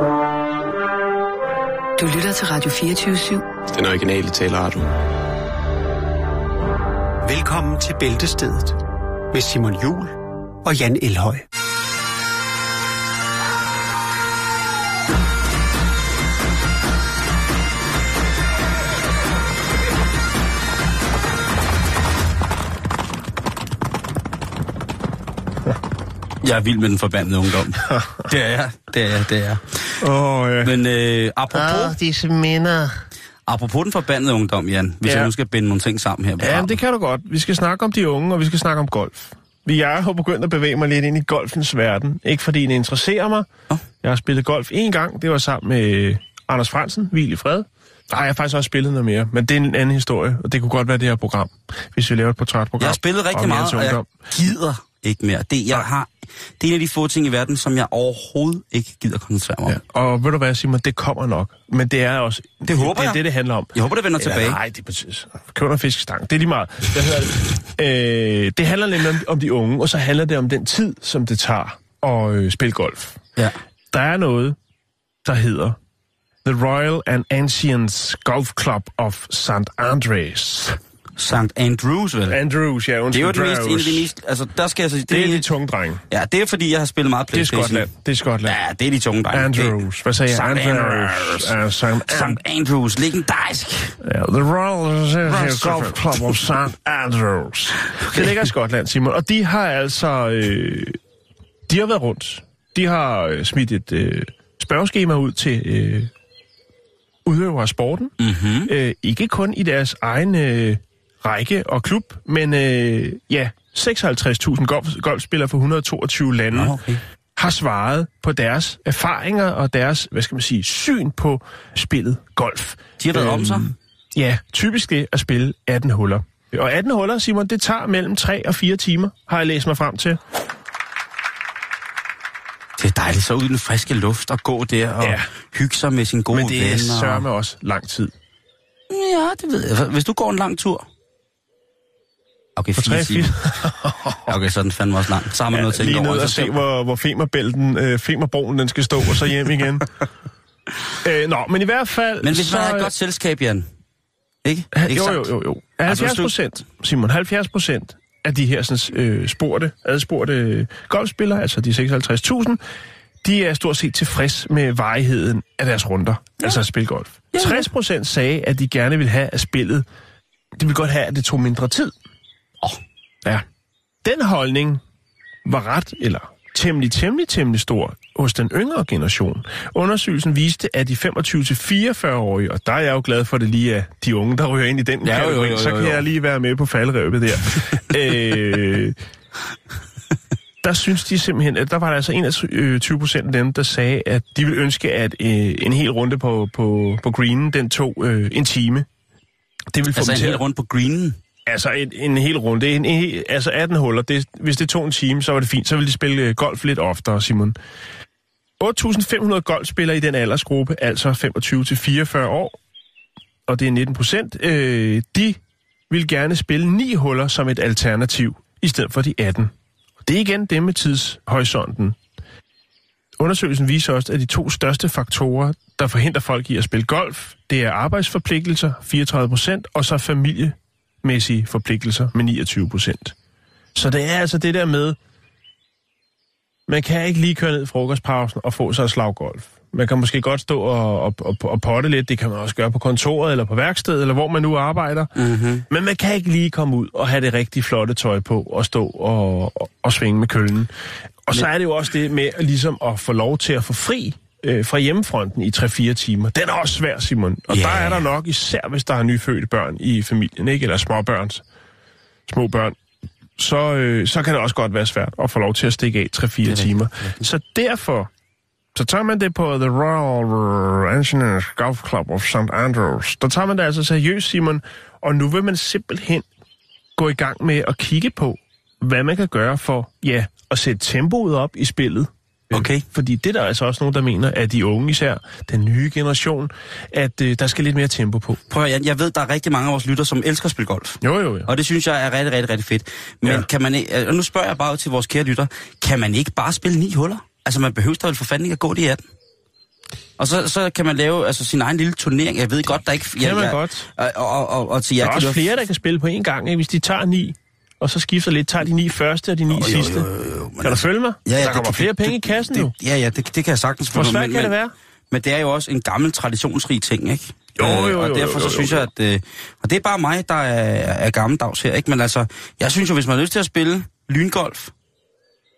Du lytter til Radio 24-7. Den originale taleradio. Velkommen til Bæltestedet med Simon Jul og Jan Elhøj. Jeg er vild med den forbandede ungdom. det er jeg, det er jeg, det er oh, ja. Men øh, apropos, Ah, disse minder. apropos den forbandede ungdom, Jan, hvis Ja. jeg nu skal binde nogle ting sammen her. på Ja, det kan du godt. Vi skal snakke om de unge, og vi skal snakke om golf. Jeg har begyndt at bevæge mig lidt ind i golfens verden. Ikke fordi det interesserer mig. Nå. Jeg har spillet golf en gang. Det var sammen med Anders Fransen, Hvil i fred. Nej, jeg har faktisk også spillet noget mere, men det er en anden historie, og det kunne godt være det her program, hvis vi laver et portrætprogram. Jeg har spillet rigtig meget, og jeg gider ikke mere. Det, jeg har, det er en af de få ting i verden, som jeg overhovedet ikke gider koncentrere mig om. Ja. Og ved du hvad, Simon, det kommer nok. Men det er også... Det håber det, jeg. er det, det handler om. Jeg håber, det vender Eller, tilbage. Nej, det er præcis. Køb en fiskestang. Det er lige meget. Hvad hedder det? Øh, det handler nemlig om, om de unge, og så handler det om den tid, som det tager at øh, spille golf. Ja. Der er noget, der hedder The Royal and Ancients Golf Club of St. Andrews. St. Andrews, vel? Andrews, ja, Det er undskyld. jo det mest, en af Andrews. de mest... Altså, der skal jeg så... Det er de tunge drenge. Ja, det er fordi, jeg har spillet meget Det er Playstation. Skotland. Det er Skotland. Ja, det er de tunge drenge. Andrews. Hvad sagde jeg? St. Andrews. Andrews. Uh, St. St. Andrews, legendarisk. Ja, The Royal Golf Club of St. Andrews. Det ligger i Skotland, Simon. Og de har altså... Øh, de har været rundt. De har øh, smidt et øh, spørgeskema ud til øh, udøvere af sporten. Mm-hmm. Øh, ikke kun i deres egen øh, række og klub, men øh, ja, 56.000 golf, golfspillere fra 122 lande okay. har svaret på deres erfaringer og deres, hvad skal man sige, syn på spillet golf. De har været om sig. Ja, typisk det at spille 18 huller. Og 18 huller, Simon, det tager mellem 3 og 4 timer, har jeg læst mig frem til. Det er dejligt så ud i den friske luft og gå der og Ja. hygge sig med sin gode Men det er venner. sørme også lang tid. Ja, det ved jeg. Hvis du går en lang tur... Okay, fire 3 timer. Okay, så er den fandme også lang. Så har man noget til Lige at ned over. og så se, fem- hvor, hvor femerbælten, øh, femerbroen, den skal stå, og så hjem igen. øh, nå, men i hvert fald... Men hvis så, man har et godt selskab, Jan. Ikke? Ikke jo, jo, jo, jo. Altså, 70 hvis du- procent, Simon, 70 procent af de her sådan, øh, spurgte, adspurgte golfspillere, altså de 56.000, de er stort set tilfreds med varigheden af deres runder, ja. altså at spille golf. Ja, ja. 60 procent sagde, at de gerne vil have at spillet, de vil godt have, at det tog mindre tid. Ja. Den holdning var ret, eller temmelig, temmelig, temmelig stor hos den yngre generation. Undersøgelsen viste, at de 25-44-årige, og der er jeg jo glad for, at det lige er de unge, der ryger ind i den Ja, jo, jo, kategori, jo, så jo, kan jo. jeg lige være med på faldrevet der. øh, der synes de simpelthen, at der var der altså 21 procent af dem, der sagde, at de ville ønske, at øh, en hel runde på, på, på greenen, den tog øh, en time. Det vil få Altså en hel rundt på greenen. Altså en, en hel runde, en, en, altså 18 huller, det, hvis det tog en time, så var det fint. Så ville de spille øh, golf lidt oftere, Simon. 8.500 golfspillere i den aldersgruppe, altså 25-44 år, og det er 19 procent, øh, de vil gerne spille 9 huller som et alternativ, i stedet for de 18. Og det er igen det med tidshorisonten. Undersøgelsen viser også, at de to største faktorer, der forhindrer folk i at spille golf, det er arbejdsforpligtelser, 34 procent, og så familie, familiemæssige forpligtelser med 29 procent. Så det er altså det der med, man kan ikke lige køre ned i frokostpausen og få sig et slag golf. Man kan måske godt stå og, og, og, og potte lidt, det kan man også gøre på kontoret eller på værkstedet, eller hvor man nu arbejder. Mm-hmm. Men man kan ikke lige komme ud og have det rigtig flotte tøj på og stå og, og, og svinge med køllen. Og så er det jo også det med at, ligesom at få lov til at få fri øh, fra hjemmefronten i 3-4 timer. Den er også svær, Simon. Og Ja. der er der nok, især hvis der er nyfødte børn i familien, ikke? eller små børns, små børn, så, øh, så kan det også godt være svært at få lov til at stikke af 3-4 rigtigt, timer. Så derfor, så tager man det på The Royal Engineers Golf Club of St. Andrews. Der tager man det altså seriøst, Simon, og nu vil man simpelthen gå i gang med at kigge på, hvad man kan gøre for, ja, at sætte tempoet op i spillet. Okay. Fordi det er der altså også nogen, der mener, at de unge især, den nye generation, at øh, der skal lidt mere tempo på. Prøv at, Jan, jeg ved, der er rigtig mange af vores lytter, som elsker at spille golf. Jo, jo, jo. Og det synes jeg er rigtig, rigtig, rigtig fedt. Men Ja. kan man ikke, og nu spørger jeg bare til vores kære lytter, kan man ikke bare spille ni huller? Altså, man behøver da vel for fanden ikke at gå de 18? Og så, så kan man lave altså, sin egen lille turnering. Jeg ved godt, der ikke... Kan man godt. Og, og, og, og til Der jer er kan også flere, der kan spille på én gang, ikke? hvis de tager ni, og så skifter lidt, tager de ni første og de ni Jo, sidste. jo, jo, jo, Kan du følge mig? Ja, ja, der det kommer kan- flere det- penge det- i kassen det, nu. Ja, ja, det, det kan jeg sagtens Hvor forstå, svært men- kan det være? Men det er jo også en gammel traditionsrig ting, ikke? Jo, jo, Øh, jo, Og derfor så synes jeg, at... Øh, og det er bare mig, der er, er gammeldags her, ikke? Men altså, jeg synes jo, hvis man har lyst til at spille lyngolf,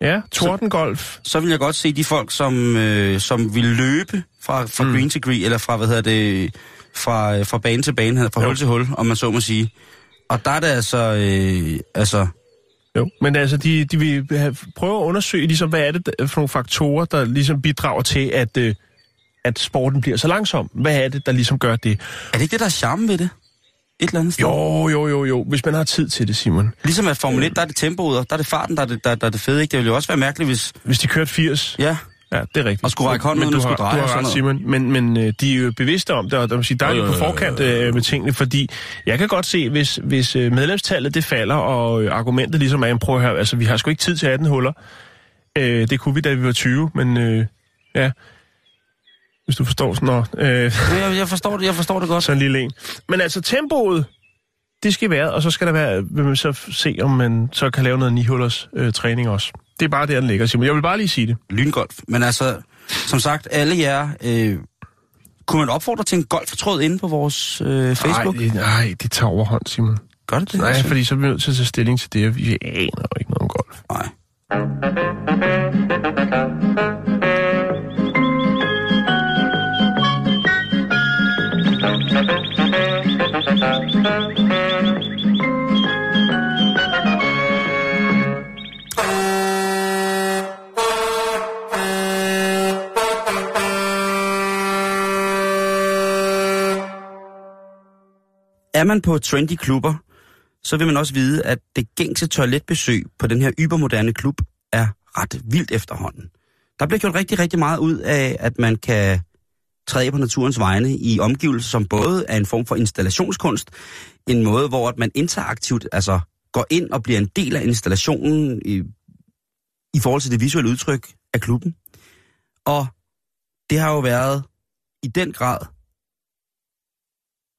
Ja, Tordengolf. så vil jeg godt se de folk, som, øh, som vil løbe fra, fra mm. green to green, eller fra, hvad hedder det, fra, øh, fra bane til bane, fra Jo. hul til hul, om man så må sige. Og der er det altså, øh, altså, Jo, men altså, de, de vil have, prøve at undersøge, ligesom, hvad er det for nogle faktorer, der ligesom bidrager til, at, øh, at sporten bliver så langsom. Hvad er det, der ligesom gør det? er det ikke det, der er charme ved det? Et eller andet sted? Jo, jo, jo, jo, hvis man har tid til det, Simon. Ligesom at Formel 1, der er det tempoet, der er det farten, der er det, der, der er det fede, ikke? Det ville jo også være mærkeligt, hvis... Hvis de kørte 80, Ja, Ja, det er rigtigt. Og skulle række hånden Men du at skulle har- dreje Du har sådan ret, Simon. Men, men øh, de er jo bevidste om det, og der, vil sige, der er Jo, de på forkant øh, med tingene, fordi jeg kan godt se, hvis, hvis øh, medlemstallet det falder, og øh, argumentet ligesom er, "Jamen, prøv at høre, altså vi har sgu ikke tid til 18 huller. Øh, det kunne vi, da vi var 20, men øh, ja, hvis du forstår sådan noget. Øh, jeg, jeg, forstår det, jeg forstår det godt. sådan en lille en. Men altså tempoet, det skal være, og så skal der være, vil man så se, om man så kan lave noget 9 hullers øh, træning også. Det er bare der, den ligger, Simon. Jeg vil bare lige sige det. Lyngolf. Men altså, som sagt, alle jer... Øh, kunne man opfordre til en golftråd inde på vores øh, Facebook? Nej, det, nej, det tager overhånd, Simon. Gør det det? Nej, Altså? fordi så er vi nødt til at tage stilling til det, og vi aner jo ikke noget om golf. Nej. Er man på trendy klubber, så vil man også vide, at det gængse toiletbesøg på den her ybermoderne klub er ret vildt efterhånden. Der bliver gjort rigtig, rigtig meget ud af, at man kan træde på naturens vegne i omgivelser, som både er en form for installationskunst, en måde, hvor at man interaktivt altså, går ind og bliver en del af installationen i, i forhold til det visuelle udtryk af klubben. Og det har jo været i den grad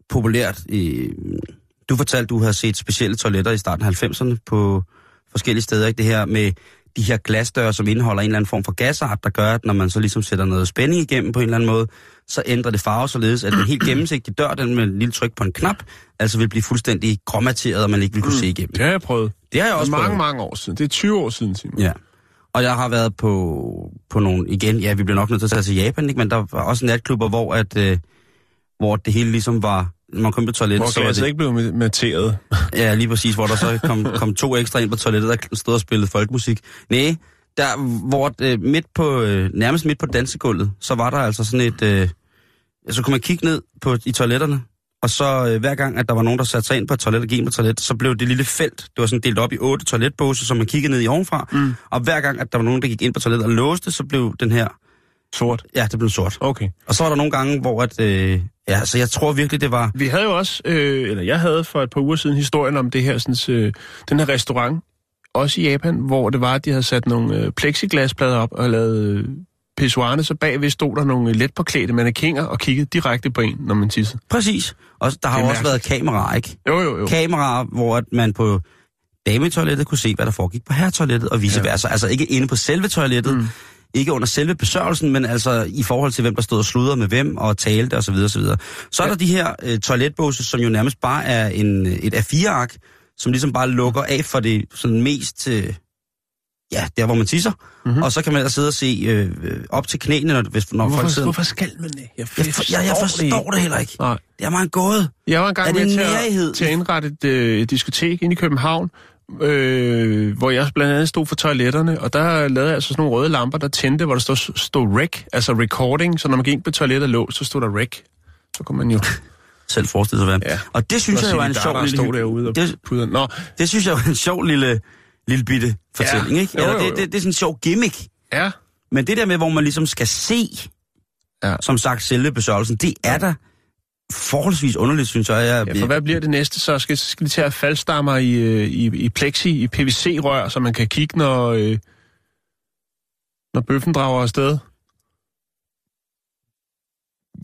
populært. Øh, du fortalte, du havde set specielle toiletter i starten af 90'erne på forskellige steder. Ikke? Det her med de her glasdøre, som indeholder en eller anden form for gasart, der gør, at når man så ligesom sætter noget spænding igennem på en eller anden måde, så ændrer det farve således, at den helt gennemsigtige dør, den med en lille tryk på en knap, altså vil blive fuldstændig gråmateret, og man ikke vil kunne se igennem. Det har jeg prøvet. Det har jeg også mange, prøvet. mange år siden. Det er 20 år siden, Simon. Ja. Og jeg har været på, på nogle, igen, ja, vi bliver nok nødt til at tage til Japan, ikke? men der var også natklubber, hvor, at, øh, hvor det hele ligesom var, man kom på toilettet, Hvor så var glasset det, ikke blev materet. ja, lige præcis, hvor der så kom, kom to ekstra ind på toilettet, der stod og spillede folkmusik. Nej, der, hvor øh, midt på, øh, nærmest midt på dansegulvet, så var der altså sådan et, øh, så kunne man kigge ned på, i toiletterne, og så øh, hver gang, at der var nogen, der satte sig ind på et toilet og gik ind på toilet, så blev det lille felt, det var sådan delt op i otte toiletbåse, som man kiggede ned i ovenfra. Mm. Og hver gang, at der var nogen, der gik ind på toilettet og låste, så blev den her, Sort. ja, det blev sort. Okay. Og så var der nogle gange, hvor at, øh, ja, så jeg tror virkelig, det var, Vi havde jo også, øh, eller jeg havde for et par uger siden historien om det her, sådan, øh, den her restaurant, også i Japan, hvor det var, at de havde sat nogle øh, plexiglasplader op og lavet øh, pissoirerne, så bagved stod der nogle let påklædte mannekinger og kiggede direkte på en, når man tissede. præcis. Og der har jo også været kameraer, ikke? Jo, jo, jo. Kameraer, hvor at man på dametoilettet kunne se, hvad der foregik på herretoilettet, og vice Ja. versa. Altså ikke inde på selve toilettet, mm. Ikke under selve besørgelsen, men altså i forhold til, hvem der stod og sludrede med hvem, og talte osv. osv. Så er Ja. der de her øh, toiletbåse, som jo nærmest bare er en, et A4-ark, som ligesom bare lukker af for det sådan mest... Øh, ja, der hvor man tisser. Mhm. Mm-hmm. Og så kan man ellers sidde og se øh, øh, op til knæene, når, hvis, når folk Hvorfor, sidder... hvorfor skal man det? Jeg, Jeg, for, jeg, jeg forstår det heller ikke. Nej. Det er meget gået. Jeg var engang Er det med til at, til at indrette et, øh, diskotek inde i København, øh, hvor jeg blandt andet stod for toiletterne, og der lavede jeg altså sådan nogle røde lamper, der tændte, hvor der stod, stod rec, altså recording, så når man gik ind på toilettet og lå, så stod der rec. Så kunne man jo... Selv forestille sig, hvad. Ja. Og det synes Nå, jeg jo er en der, sjov der lille... stod derude og det. Nå, det synes jeg jo er en sjov lille, lille bitte fortælling, Ja. ikke? Jo, Eller jo, det, jo. det, det er sådan en sjov gimmick. ja. Men det der med, hvor man ligesom skal se, Ja. som sagt, selve besørgelsen, det er da forholdsvis underligt, synes jeg. jeg ja, for hvad bliver det næste? Så skal, skal de til at have faldstammer i, øh, i, i plexi, i PVC-rør, så man kan kigge, når, øh, når bøffen drager afsted?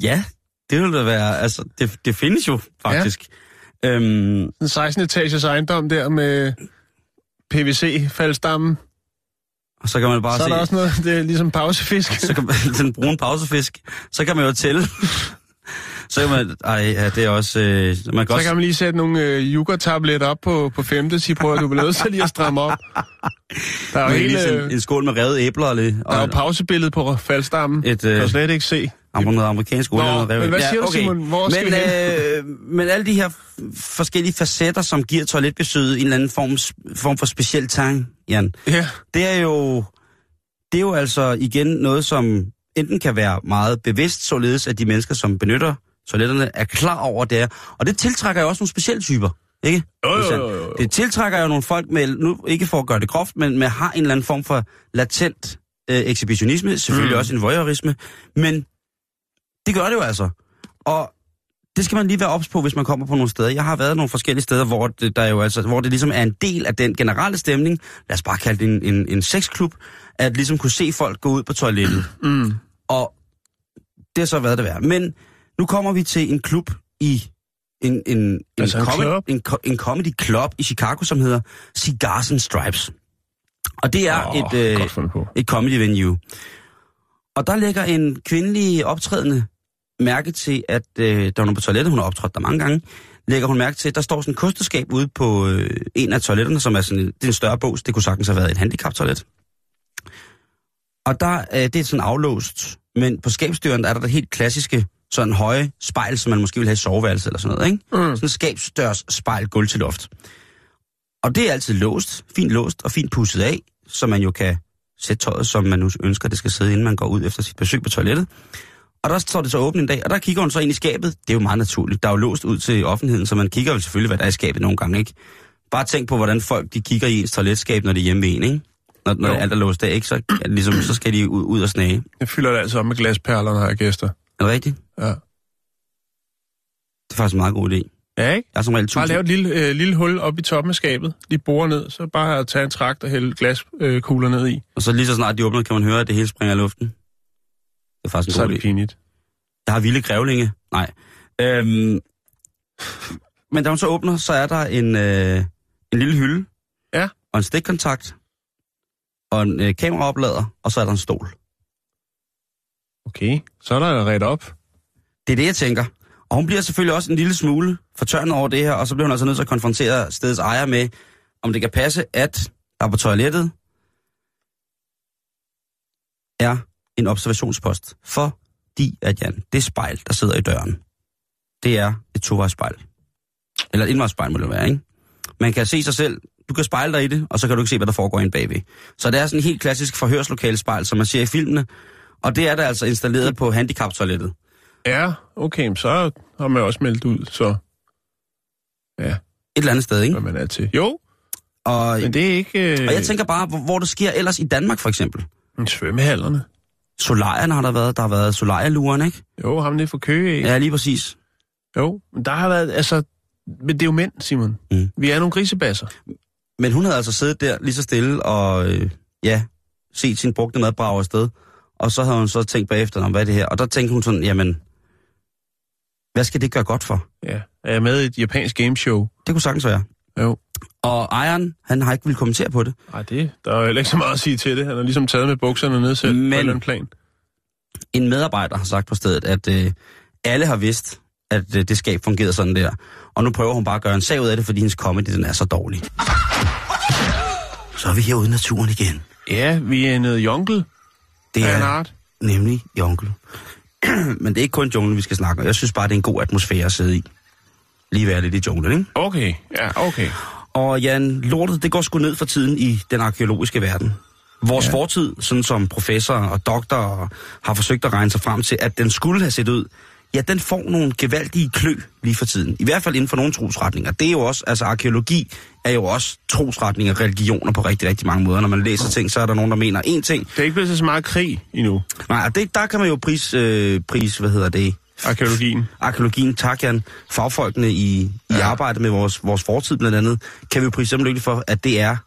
Ja, det vil da være, altså, det, det findes jo faktisk. Ja. Øhm, En 16 etagers ejendom der med PVC-faldstammen. og så kan man bare Så er se, der også noget, det er ligesom pausefisk. så kan man, den brune pausefisk, så kan man jo tælle. så kan man, ej, ja, det er også, øh, man kan Så også, kan man lige sætte nogle øh, yoghurt-tabletter op på, på femte, sige på, at du bliver nødt til lige at stramme op. Der er jo hele, sådan øh, en skål med revet æbler og, lidt- der er jo og, pausebillede på faldstammen. Et, Øh, kan du slet ikke se. og noget amerikansk olie. Nå, og men hvad siger du, Simon? Hvor skal men, vi øh, men alle de her forskellige facetter, som giver toiletbesøget en eller anden form, form for speciel tang, Jan, Ja, det er jo, det er jo altså igen noget, som enten kan være meget bevidst, således at de mennesker, som benytter toiletterne, er klar over det. er. Og det tiltrækker jo også nogle specielle typer, ikke? Jo, jo, jo, jo. Det tiltrækker jo nogle folk med, nu ikke for at gøre det groft, men med har en eller anden form for latent øh, ekshibitionisme, selvfølgelig mm. også en voyeurisme, men det gør det jo altså. Og det skal man lige være ops på, hvis man kommer på nogle steder. Jeg har været nogle forskellige steder, hvor det, der jo altså, hvor det ligesom er en del af den generelle stemning, lad os bare kalde det en, en, en sexklub, at ligesom kunne se folk gå ud på toilettet. mm. Og det har så været det værd. Men nu kommer vi til en klub i en, en, en, Altså en club? en, en comedy club i Chicago, som hedder Cigars and Stripes. Og det er oh, et, øh, et comedy venue. Og der lægger en kvindelig optrædende mærke til, at øh, der var nogen på toilettet, hun har optrådt der mange gange, lægger hun mærke til, at der står sådan et kosteskab ude på øh, en af toiletterne, som er sådan en, det er en større bås, det kunne sagtens have været et handicaptoilet. Og der øh, det er sådan aflåst, men på skabsdøren er der det helt klassiske, sådan høje spejl, som man måske vil have i soveværelse eller sådan noget, ikke? Mm. Sådan en skabsdørs spejl gulv til loft. Og det er altid låst, fint låst og fint pusset af, så man jo kan sætte tøjet, som man nu ønsker, det skal sidde, inden man går ud efter sit besøg på toilettet. Og der står det så åbent en dag, og der kigger hun så ind i skabet. Det er jo meget naturligt. Der er jo låst ud til offentligheden, så man kigger jo selvfølgelig, hvad der er i skabet nogle gange, ikke? Bare tænk på, hvordan folk de kigger i ens toiletskab, når de er hjemme ved en, ikke? Når, når Jo. alt er låst af, ikke? Så, ligesom, så skal de ud, ud og snage. Jeg fylder det altid op med glasperler, når jeg har gæster. Er det rigtigt? Ja. Det er faktisk en meget god idé. Ja, ikke? Jeg er som regel Bare tusind... lave et lille, øh, lille hul op i toppen af skabet. Lige borer ned, så bare at tage en trakt og hælde glaskugler øh, ned i. Og så lige så snart de åbner, kan man høre, at det hele springer i luften. Det er faktisk Så en er god det idé. pinligt. Jeg har vilde grævlinge. Nej. Øhm, men da hun så åbner, så er der en, øh, en lille hylde. Ja. Og en stikkontakt. Og en øh, kameraoplader. Og så er der en stol. Okay, så er der ret op. Det er det, jeg tænker. Og hun bliver selvfølgelig også en lille smule fortørnet over det her, og så bliver hun altså nødt til at konfrontere stedets ejer med, om det kan passe, at der på toilettet er en observationspost. Fordi at Jan, det spejl, der sidder i døren, det er et tovejsspejl. Eller et indvejsspejl må det være, ikke? Man kan se sig selv, du kan spejle dig i det, og så kan du ikke se, hvad der foregår inde bagved. Så det er sådan en helt klassisk forhørslokalespejl, som man ser i filmene, og det er der altså installeret på handicaptoilettet. Ja, okay, så har man også meldt ud, så ja, Et eller andet sted, ikke? hvad man er til. Jo, Og, men det er ikke øh, og jeg tænker bare, hvor, hvor det sker ellers i Danmark for eksempel. øh, svømmehallerne. Solarierne har der været, der har været solarialuren, ikke? Jo, ham nede for Køge. Ja, lige præcis. Jo, men der har været, altså, men det er jo mænd, Simon. Mm. Vi er nogle grisebasser. Men hun havde altså siddet der lige så stille og, øh, ja, set sin brugte mad brage afsted. Og så havde hun så tænkt bagefter, om hvad er det her? Og der tænkte hun sådan, jamen, hvad skal det gøre godt for? Ja, er jeg med i et japansk gameshow? Det kunne sagtens være. Jo. Og ejeren, han har ikke ville kommentere på det. Ej, det, der er jo heller ikke så meget at sige til det. Han har ligesom taget med bukserne ned selv Men- på en eller anden plan. En medarbejder har sagt på stedet, at øh, alle har vidst, at øh, det skab fungerede sådan der. Og nu prøver hun bare at gøre en sag ud af det, fordi hendes comedy den er så dårlig. Så er vi herude i naturen igen. Ja, vi er i noget jungle Det er art. nemlig jungle. Men det er ikke kun junglen, vi skal snakke om. Jeg synes bare, det er en god atmosfære at sidde i. Lige være lidt i junglen, ikke? Okay, ja, okay. Og Jan, lortet, det går sgu ned for tiden i den arkeologiske verden. Vores Ja. fortid, sådan som professor og doktor har forsøgt at regne sig frem til, at den skulle have set ud, ja, den får nogle gevaldige klø lige for tiden. I hvert fald inden for nogle trosretninger. Det er jo også, altså arkeologi er jo også trosretninger, religioner på rigtig, rigtig mange måder. Når man læser ting, så er der nogen, der mener én ting. Det er ikke blevet så meget krig endnu, Nej, og det, der kan man jo pris, øh, pris, hvad hedder det, arkeologien. arkeologien, tak Jan, fagfolkene i, i Ja. arbejdet med vores, vores fortid blandt andet, kan vi jo prise dem lykkelig for, at det er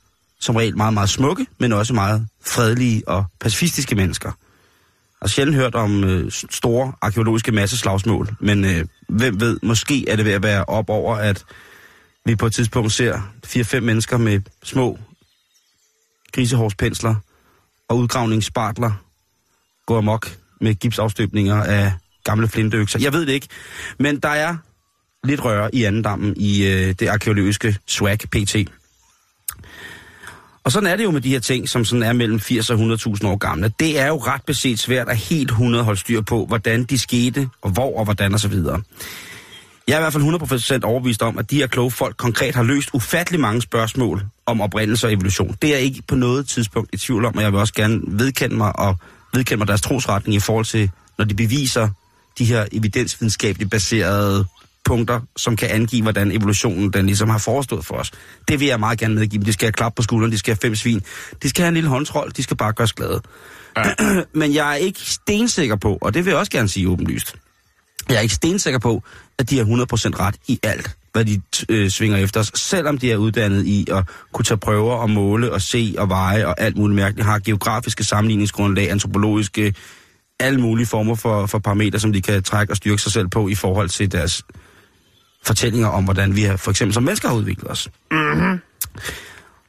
som regel meget, meget smukke, men også meget fredelige og pacifistiske mennesker. har sjældent hørt om øh, store arkeologiske masseslagsmål, men øh, hvem ved, måske er det ved at være op over, at vi på et tidspunkt ser 4-5 mennesker med små grisehårspensler og udgravningsspartler gå amok med gipsafstøbninger af gamle flintøkser. Jeg ved det ikke, men der er lidt røre i andendammen i øh, det arkeologiske swag PT. Og sådan er det jo med de her ting, som sådan er mellem 80 og 100.000 år gamle. Det er jo ret beset svært at helt 100 holde styr på, hvordan de skete, og hvor og hvordan og så videre. Jeg er i hvert fald 100% overbevist om, at de her kloge folk konkret har løst ufattelig mange spørgsmål om oprindelse og evolution. Det er jeg ikke på noget tidspunkt i tvivl om, og jeg vil også gerne vedkende mig og vedkende mig deres trosretning i forhold til, når de beviser de her evidensvidenskabeligt baserede punkter, som kan angive, hvordan evolutionen den ligesom har forestået for os. Det vil jeg meget gerne medgive dem. De skal have klap på skulderen, de skal have fem svin, de skal have en lille håndtrold, de skal bare gøres glade. Ja. Men jeg er ikke stensikker på, og det vil jeg også gerne sige åbenlyst, jeg er ikke stensikker på, at de har 100% ret i alt, hvad de øh, svinger efter os, selvom de er uddannet i at kunne tage prøver og måle og se og veje og alt muligt mærkeligt, har geografiske sammenligningsgrundlag, antropologiske, alle mulige former for, for parametre, som de kan trække og styrke sig selv på i forhold til deres fortællinger om, hvordan vi har, for eksempel som mennesker har udviklet os. Mm-hmm.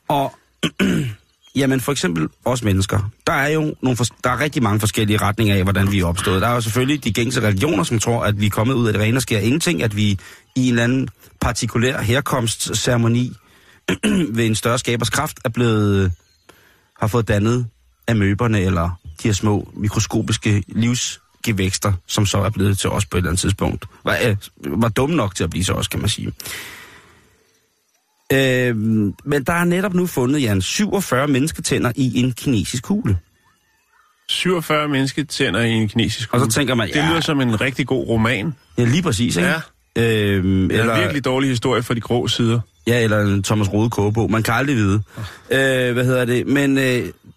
Og Jamen for eksempel os mennesker. Der er jo nogle for, der er rigtig mange forskellige retninger af, hvordan vi er opstået. Der er jo selvfølgelig de gængse religioner, som tror, at vi er kommet ud af det rene og sker ingenting, at vi i en eller anden partikulær herkomstceremoni ved en større skabers kraft er blevet, har fået dannet af møberne eller de her små mikroskopiske livsgevækster, som så er blevet til os på et eller andet tidspunkt. Var, øh, var dumme nok til at blive så også, kan man sige. Øh, men der er netop nu fundet, Jan, 47 mennesketænder i en kinesisk kugle. 47 mennesketænder i en kinesisk Og så kugle. tænker man, Det ja. lyder som en rigtig god roman. Ja, lige præcis, ikke? Ja. Øhm, Det er eller, en virkelig dårlig historie for de grå sider. ja, eller en Thomas Rode kogebog. Man kan aldrig vide. Øh, hvad hedder det? Men øh,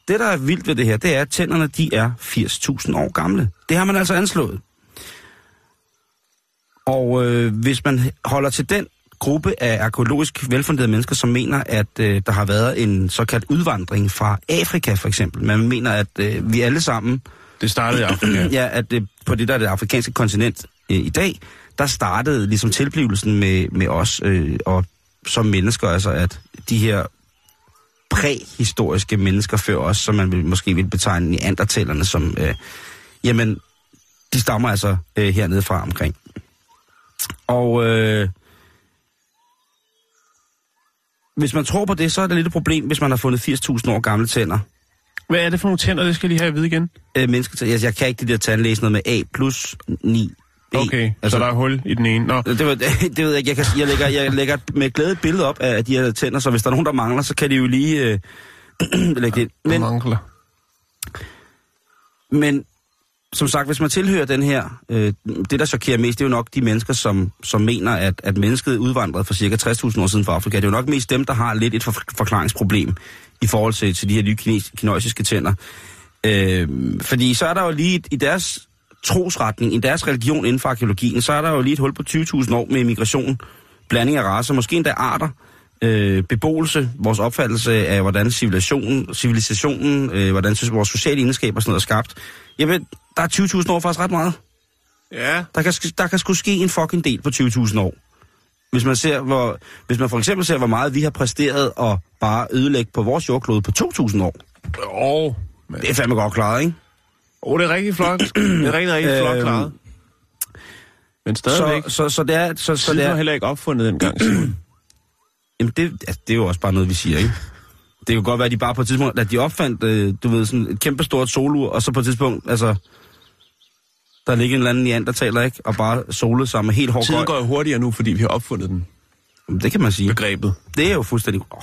det, der er vildt ved det her, det er, at tænderne, de er 80.000 år gamle. Det har man altså anslået. Og øh, hvis man holder til den gruppe af arkeologisk velfunderede mennesker, som mener, at øh, der har været en såkaldt udvandring fra Afrika for eksempel. Man mener, at øh, vi alle sammen Det startede i Afrika. ja, at det, på det der er det afrikanske kontinent øh, i dag, der startede ligesom tilblivelsen med, med os øh, og som mennesker, altså at de her præhistoriske mennesker før os, som man vil, måske vil betegne neandertalerne som, øh, jamen, de stammer altså øh, hernede fra omkring. Og øh, hvis man tror på det, så er det lidt et problem, hvis man har fundet 80.000 år gamle tænder. Hvad er det for nogle tænder, det skal jeg lige have at vide igen? Øh, mennesker, jeg, jeg kan ikke det der tandlæse noget med A plus 9. B. Okay, altså, så der er hul i den ene. Nå, det, det ved jeg ikke. Jeg, kan, jeg, lægger, jeg lægger med glæde et billede op af de her tænder, så hvis der er nogen, der mangler, så kan de jo lige øh, lægge det ind. Men, mangler. men som sagt, hvis man tilhører den her, øh, det der chokerer mest, det er jo nok de mennesker, som, som mener, at, at mennesket udvandrede for cirka 60.000 år siden fra Afrika. Det er jo nok mest dem, der har lidt et for, forklaringsproblem i forhold til, til de her nye kines, kinesiske tænder. Øh, fordi så er der jo lige et, i deres trosretning, i deres religion inden for arkeologien, så er der jo lige et hul på 20.000 år med migration, blanding af racer, måske endda arter, øh, beboelse, vores opfattelse af, hvordan civilisationen, civilisationen øh, hvordan synes, vores sociale egenskaber og sådan noget er skabt. Jamen, der er 20.000 år faktisk ret meget. Ja, Der kan, der kan sgu ske en fucking del på 20.000 år. Hvis man, ser, hvor, hvis man for eksempel ser, hvor meget vi har præsteret at bare ødelægge på vores jordklode på 2.000 år. åh, men... Det er fandme godt klaret, ikke? Åh, det er rigtig flot. Det er rigtig, rigtig flot Øhm, klaret. Men stadigvæk. Så, så, så det er... Så, så det er heller ikke opfundet dengang, Simon. Jamen det, altså, det er jo også bare noget, vi siger, ikke? Det kan godt være, at de bare på et tidspunkt, at de opfandt, øh, du ved, sådan et kæmpe stort solur, og så på et tidspunkt, altså, der ligger en eller anden neandertaler, ikke? Og bare solet sig med helt hård Tiden går jo hurtigere nu, fordi vi har opfundet den. Jamen, Det kan man sige. Begrebet. Det er jo fuldstændig... Oh,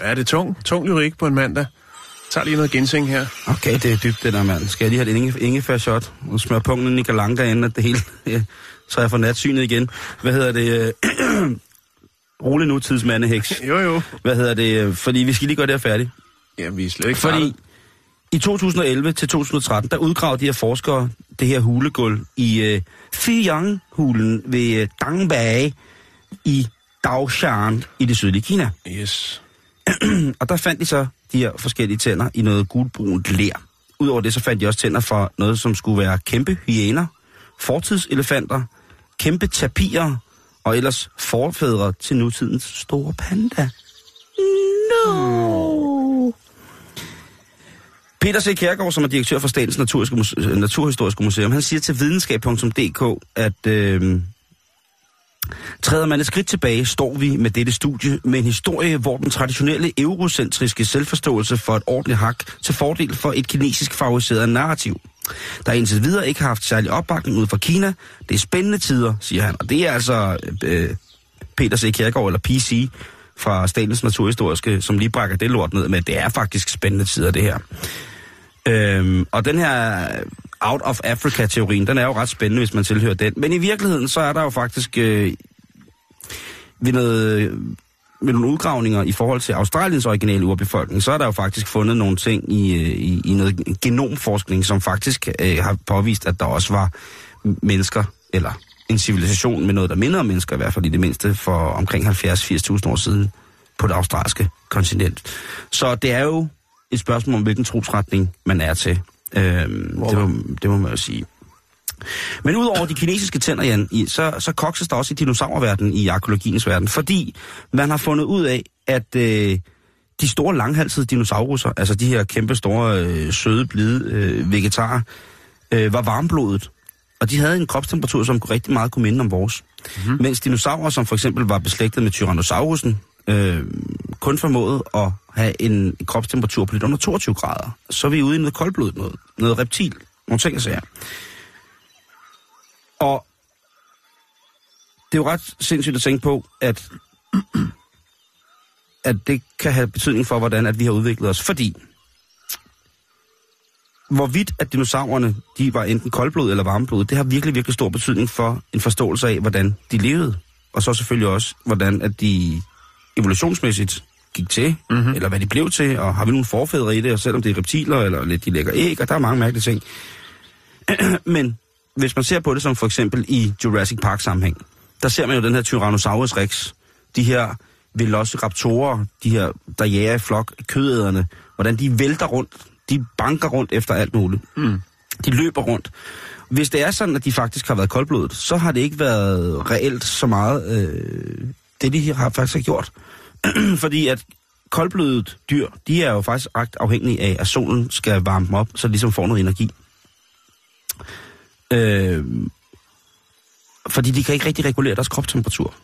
Ja, det er tung. Tung lyrik på en mandag. Jeg tager lige noget ginseng her. okay, det er dybt, det der, mand. Skal jeg lige have et inge, ingefær-shot og smøre pungen i galanka inden, at det hele... Så jeg får natsynet igen. Hvad hedder det? Rolig nu, tidsmandeheks. Jo, jo. Hvad hedder det? Fordi vi skal lige gøre det her færdigt. Ja, vi er slet ikke Fordi startet. i 2011 til 2013, der udgravede de her forskere det her hulegulv i øh, Fiyang-hulen ved øh, Dangbage i Daoshan i det sydlige Kina. Yes. Og der fandt de så de her forskellige tænder i noget gulbrunt ler. Udover det, så fandt de også tænder for noget, som skulle være kæmpe hyæner, fortidselefanter, kæmpe tapirer og ellers forfædre til nutidens store panda. No! Peter C. Kjærgaard, som er direktør for Statens Naturhistoriske Museum, han siger til videnskab.dk, at øh, Træder man et skridt tilbage, står vi med dette studie med en historie, hvor den traditionelle eurocentriske selvforståelse for et ordentligt hak til fordel for et kinesisk favoriseret narrativ. Der indtil videre ikke har haft særlig opbakning ud fra Kina. Det er spændende tider, siger han. Og det er altså øh, Peter C. Kjærgaard, eller PC, fra Statens Naturhistoriske, som lige brækker det lort ned med. Det er faktisk spændende tider, det her. Øhm, og den her out of Africa-teorien, den er jo ret spændende, hvis man tilhører den. Men i virkeligheden, så er der jo faktisk øh, ved, noget, ved nogle udgravninger i forhold til Australiens originale urbefolkning, så er der jo faktisk fundet nogle ting i, øh, i, i noget genomforskning, som faktisk øh, har påvist, at der også var mennesker, eller en civilisation med noget, der minder om mennesker, i hvert fald i det mindste, for omkring 70-80.000 år siden på det australske kontinent. Så det er jo et spørgsmål om, hvilken trosretning man er til. Øhm, det, må, det må man jo sige. Men udover de kinesiske tænder, Jan, så, så kokses der også i dinosaurverdenen, i arkeologiens verden, fordi man har fundet ud af, at øh, de store langhalsede dinosauruser, altså de her kæmpe store, øh, søde, blide øh, vegetarer, øh, var varmblodet. Og de havde en kropstemperatur, som rigtig meget kunne minde om vores. Mm-hmm. Mens dinosaurer, som for eksempel var beslægtet med Tyrannosaurusen, øh, kun formåede at have en kropstemperatur på lidt under 22 grader. Så er vi ude i noget koldblod, noget, noget reptil, nogle ting og sager. Og det er jo ret sindssygt at tænke på, at, at det kan have betydning for, hvordan at vi har udviklet os. Fordi hvorvidt at dinosaurerne de var enten koldblod eller varmeblod, det har virkelig, virkelig stor betydning for en forståelse af, hvordan de levede. Og så selvfølgelig også, hvordan at de evolutionsmæssigt gik til, mm-hmm. eller hvad de blev til, og har vi nogle forfædre i det, og selvom det er reptiler, eller lidt de lægger æg, og der er mange mærkelige ting. Men hvis man ser på det som for eksempel i Jurassic Park sammenhæng, der ser man jo den her Tyrannosaurus rex, de her velociraptorer, de her, der jager i flok, kødæderne, hvordan de vælter rundt, de banker rundt efter alt muligt. Mm. De løber rundt. Hvis det er sådan, at de faktisk har været koldblodet, så har det ikke været reelt så meget øh, det, de har faktisk gjort. Fordi at koldblodet dyr, de er jo faktisk ret afhængige af, at solen skal varme dem op, så de ligesom får noget energi. Øh, fordi de kan ikke rigtig regulere deres kropstemperatur.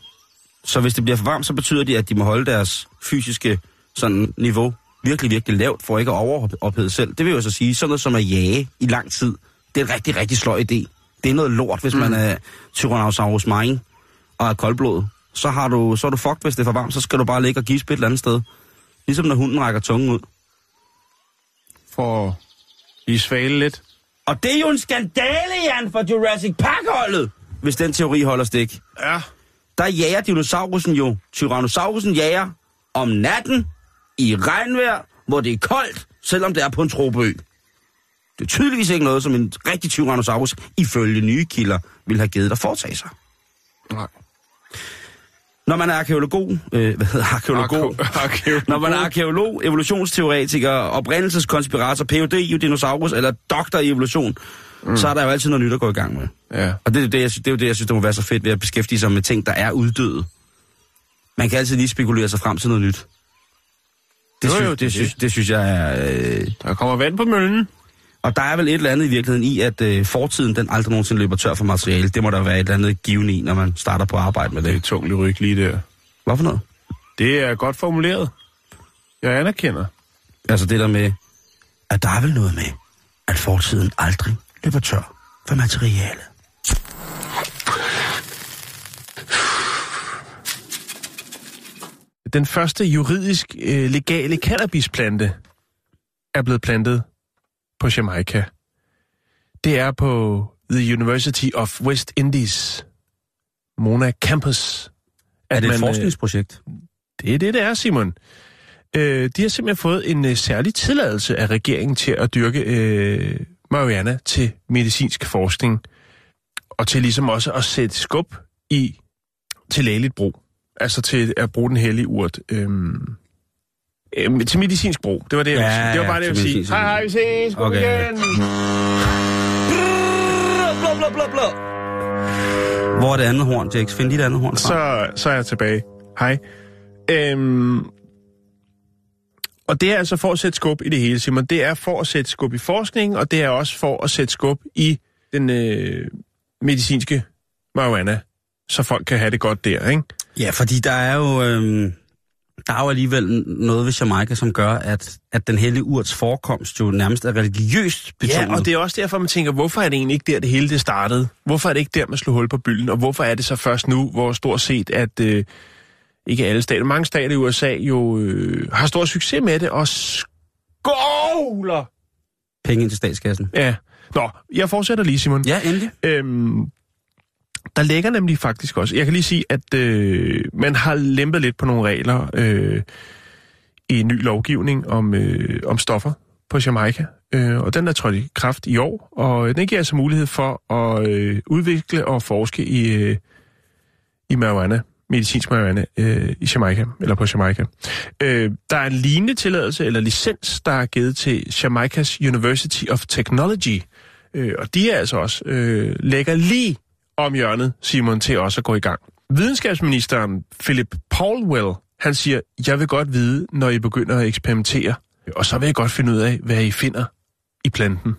Så hvis det bliver for varmt, så betyder det, at de må holde deres fysiske sådan, niveau virkelig, virkelig lavt, for ikke at overophede selv. Det vil jo så sige, sådan noget som at jage i lang tid, det er en rigtig, rigtig sløj idé. Det er noget lort, hvis mm. man er Tyrannosaurus marin og er koldblodet så, har du, så er du fucked, hvis det er for varmt. Så skal du bare ligge og gispe et eller andet sted. Ligesom når hunden rækker tungen ud. For i svale lidt. Og det er jo en skandale, Jan, for Jurassic Park-holdet, hvis den teori holder stik. Ja. Der jager dinosaurusen jo. Tyrannosaurusen jager om natten i regnvejr, hvor det er koldt, selvom det er på en tropeø. Det er tydeligvis ikke noget, som en rigtig Tyrannosaurus, ifølge nye kilder, vil have givet dig foretage sig. Nej. Når man er arkeolog, øh, hvad hedder arkeolog? Arkeolog. Når man er arkeolog, evolutionsteoretiker, oprindelseskonspirator, Ph.D. i dinosaurus eller doktor i evolution, mm. så er der jo altid noget nyt at gå i gang med. Ja. Og det er, det, jeg, det er jo det, jeg synes, det må være så fedt ved at beskæftige sig med ting, der er uddøde. Man kan altid lige spekulere sig frem til noget nyt. Det, Jo, synes, jo, det, det- synes, det synes jeg er... Øh, Der kommer vand på møllen. Og der er vel et eller andet i virkeligheden i, at øh, fortiden den aldrig nogensinde løber tør for materiale. Det må der være et eller andet givende i, når man starter på arbejde med Det er det. tungt lyrik lige der. Hvad for noget? Det er godt formuleret. Jeg anerkender. Altså det der med, at der er vel noget med, at fortiden aldrig løber tør for materiale. Den første juridisk øh, legale cannabisplante er blevet plantet på Jamaica. Det er på The University of West Indies, Mona Campus. Er det et man, øh, forskningsprojekt? Det er det, det er, Simon. Øh, de har simpelthen fået en øh, særlig tilladelse af regeringen til at dyrke øh, marihuana til medicinsk forskning, og til ligesom også at sætte skub i til lægeligt brug. Altså til at bruge den hellige urt. Øhm, Øhm, til medicinsk brug. Det var det, jeg ville sige. Det var bare det, jeg ville sige. Hej, hej, vi ses. God Okay. weekend. Blå, blå, blå, blå. Hvor er det andet horn, Jax? Find dit andet horn frem. Så, så er jeg tilbage. Hej. Øhm, og det er altså for at sætte skub i det hele, Simon. Det er for at sætte skub i forskningen, og det er også for at sætte skub i den øh, medicinske marijuana, så folk kan have det godt der, ikke? Ja, fordi der er jo... Øhm, der er jo alligevel noget ved Jamaica, som gør, at, at den hellige urts forekomst jo nærmest er religiøst betonet. Ja, og det er også derfor, man tænker, hvorfor er det egentlig ikke der, det hele det startede? Hvorfor er det ikke der, man slog hul på bylden? Og hvorfor er det så først nu, hvor stort set, at øh, ikke alle stater, mange stater i USA jo øh, har stor succes med det, og skovler. Penge ind til statskassen. Ja. Nå, jeg fortsætter lige, Simon. Ja, endelig. Øhm, der ligger nemlig faktisk også, jeg kan lige sige, at øh, man har lempet lidt på nogle regler øh, i en ny lovgivning om, øh, om stoffer på Jamaica. Øh, og den er trådt i kraft i år, og den giver altså mulighed for at øh, udvikle og forske i, øh, i marijuana, medicinsk marijuana øh, i Jamaica, eller på Jamaica. Øh, der er en lignende tilladelse eller licens, der er givet til Jamaica's University of Technology, øh, og de er altså også øh, lægger lige om hjørnet, Simon, til også at gå i gang. Videnskabsministeren Philip Paulwell, han siger, jeg vil godt vide, når I begynder at eksperimentere, og så vil jeg godt finde ud af, hvad I finder i planten.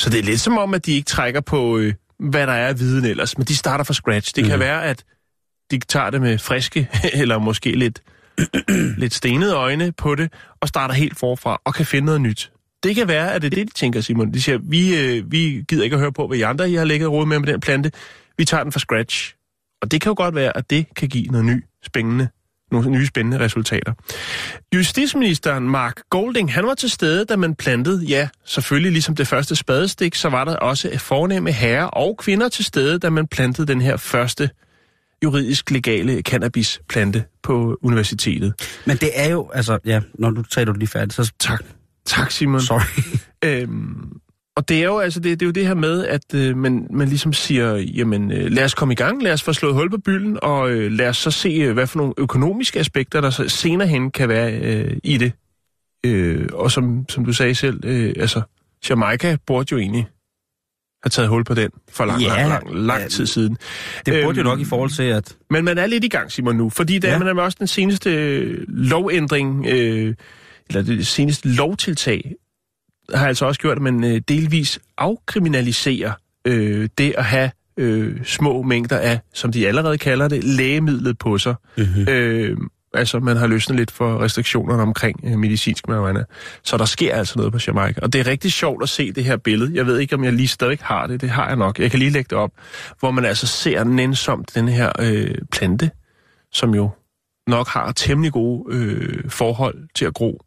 Så det er lidt som om, at de ikke trækker på, øh, hvad der er af viden ellers, men de starter fra scratch. Det mm. kan være, at de tager det med friske, eller måske lidt, lidt stenede øjne på det, og starter helt forfra, og kan finde noget nyt. Det kan være, at det er det, de tænker, Simon. De siger, vi, øh, vi gider ikke at høre på, hvad I andre I har lægget råd med med den plante. Vi tager den fra scratch. Og det kan jo godt være, at det kan give noget ny, spændende, nogle nye spændende resultater. Justitsministeren Mark Golding, han var til stede, da man plantede, ja, selvfølgelig ligesom det første spadestik, så var der også fornemme herrer og kvinder til stede, da man plantede den her første juridisk legale cannabisplante på universitetet. Men det er jo, altså, ja, når du taler du lige færdigt, så tak. Tak, Simon. Sorry. Øhm, og det er jo altså det, det er jo det her med, at øh, man, man ligesom siger, jamen øh, lad os komme i gang, lad os få slået hul på bylden, og øh, lad os så se, øh, hvad for nogle økonomiske aspekter, der så senere hen kan være øh, i det. Øh, og som, som du sagde selv, øh, altså Jamaica burde jo egentlig have taget hul på den for lang, Ja, lang, lang, lang ja, tid siden. Det burde Øhm, jo nok i forhold til, at... Men man er lidt i gang, Simon, nu, fordi der Ja. ja. man er også den seneste øh, lovændring, øh, eller det seneste lovtiltag, har altså også gjort, at man øh, delvis afkriminaliserer øh, det at have øh, små mængder af, som de allerede kalder det, lægemidlet på sig. Mm-hmm. Øh, altså, man har løsnet lidt for restriktionerne omkring øh, medicinsk marijuana. Så der sker altså noget på Jamaica. Og det er rigtig sjovt at se det her billede. Jeg ved ikke, om jeg lige stadig har det. Det har jeg nok. Jeg kan lige lægge det op. Hvor man altså ser nænsomt den her øh, plante, som jo nok har temmelig gode øh, forhold til at gro.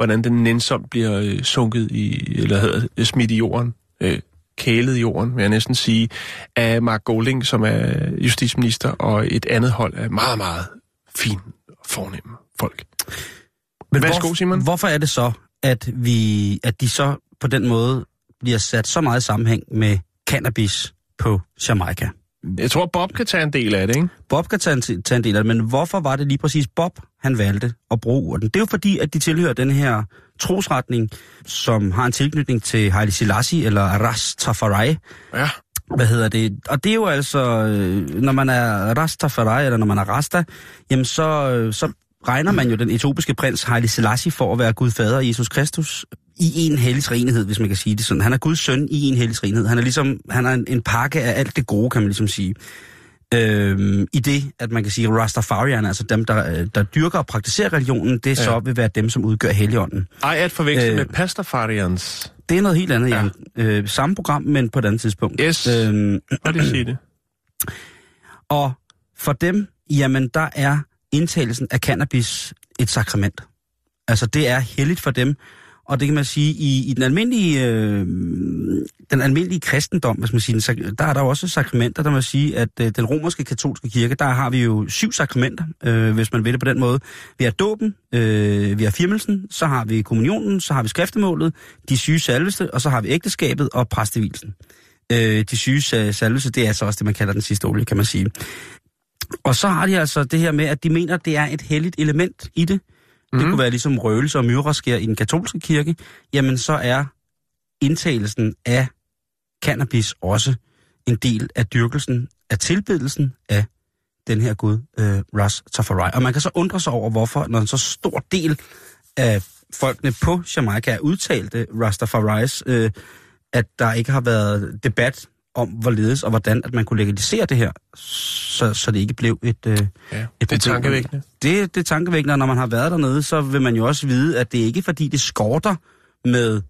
Hvordan den nænsomt bliver øh, sunket i, eller hedder smidt i jorden. Øh, kælet i jorden, vil jeg næsten sige, af Mark Golding, som er justitsminister, og et andet hold af meget, meget fine og fornemme folk. Men Værsgo, hvor, Simon. Hvorfor er det så, at, vi, at de så på den måde bliver sat så meget i sammenhæng med cannabis på Jamaica? Jeg tror, Bob kan tage en del af det, ikke? Bob kan tage en, tage en del af det, men hvorfor var det lige præcis Bob, han valgte at bruge urten? Det er jo fordi, at de tilhører den her trosretning, som har en tilknytning til Haile Selassie eller Rastafari. Ja. Hvad hedder det? Og det er jo altså, øh, når man er Rastafari, eller når man er Rasta, jamen så, øh, så regner man jo den etiopiske prins Haile Selassie for at være Gud fader Jesus Kristus i en hellig renhed, hvis man kan sige det sådan. Han er Guds søn i en hellig renhed. Han er ligesom, han er en, en pakke af alt det gode, kan man ligesom sige. Øhm, I det, at man kan sige, Rastafarian, altså dem, der, øh, der dyrker og praktiserer religionen, det ja. så vil være dem, som udgør helligånden. Ej, at forveksle Øh. med Pastafarians. Det er noget helt andet, ja. Ja. Øh, samme program, men på et andet tidspunkt. Yes. Øhm, Hvad det sige det? Og for dem, jamen der er indtagelsen af cannabis et sakrament. Altså det er helligt for dem, og det kan man sige, i, i den almindelige øh, den almindelige kristendom, hvis man siger, der er der jo også sakramenter, der man sige, at øh, den romerske katolske kirke, der har vi jo syv sakramenter, øh, hvis man vil det på den måde. Vi har dåben, øh, vi har firmelsen, så har vi kommunionen, så har vi skriftemålet, de syge salveste, og så har vi ægteskabet og præstevilsen. Øh, de syge salveste, det er altså også det, man kalder den sidste olie, kan man sige. Og så har de altså det her med, at de mener, at det er et helligt element i det mm. det kunne være ligesom røgelse og myrrasker i den katolske kirke, jamen så er indtagelsen af cannabis også en del af dyrkelsen, af tilbedelsen af den her gud, øh, Ras Tafari. Og man kan så undre sig over, hvorfor, når en så stor del af folkene på Jamaica er udtalte Rastafaris, øh, at der ikke har været debat om, hvorledes og hvordan at man kunne legalisere det her, så, så det ikke blev et, øh, Ja, et det er problem. tankevækkende. Det, det er tankevækkende, når man har været dernede, så vil man jo også vide, at det er ikke fordi, det skorter med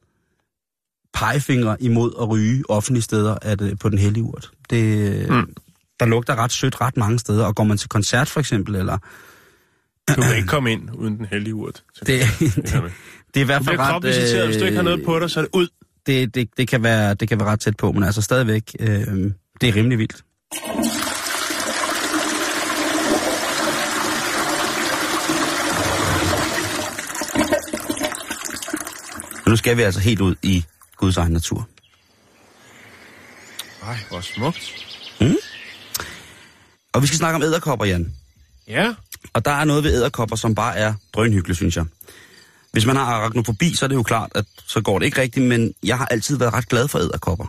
pegefingre imod at ryge offentlige steder at, øh, på den hellige urt. Det, mm. Der lugter ret sødt ret mange steder, og går man til koncert for eksempel, eller Du kan ikke komme ind uden den hellige urt. det, det, det er i hvert fald ret... kropvisiteret, hvis du ikke har noget på dig, så er det ud. det, det, det, kan være, det kan være ret tæt på, men altså stadigvæk, øh, det er rimelig vildt. Men nu skal vi altså helt ud i Guds egen natur. Ej, hvor smukt. Og vi skal snakke om æderkopper, Jan. Ja. Og der er noget ved æderkopper, som bare er drønhyggeligt, synes jeg. Hvis man har arachnofobi, så er det jo klart, at så går det ikke rigtigt, men jeg har altid været ret glad for æderkopper.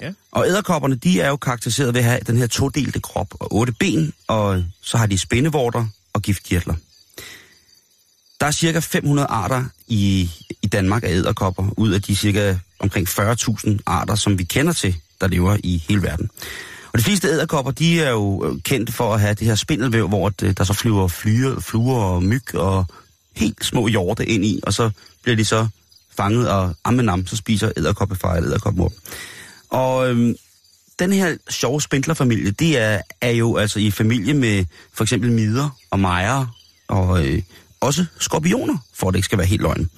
Ja. Og æderkopperne, de er jo karakteriseret ved at have den her todelte krop og otte ben, og så har de spindevorter og giftkirtler. Der er cirka 500 arter i, i Danmark af æderkopper, ud af de cirka omkring 40.000 arter, som vi kender til, der lever i hele verden. Og de fleste æderkopper, de er jo øh, kendt for at have det her spindelvæv, hvor øh, der så flyver flyre, fluer og myg og helt små hjorte ind i, og så bliver de så fanget, og ammenam, så spiser æderkoppefar eller op. Og øhm, den her sjove spindlerfamilie, det er, er jo altså i familie med for eksempel midder og mejer, og øh, også skorpioner, for at det ikke skal være helt løgn.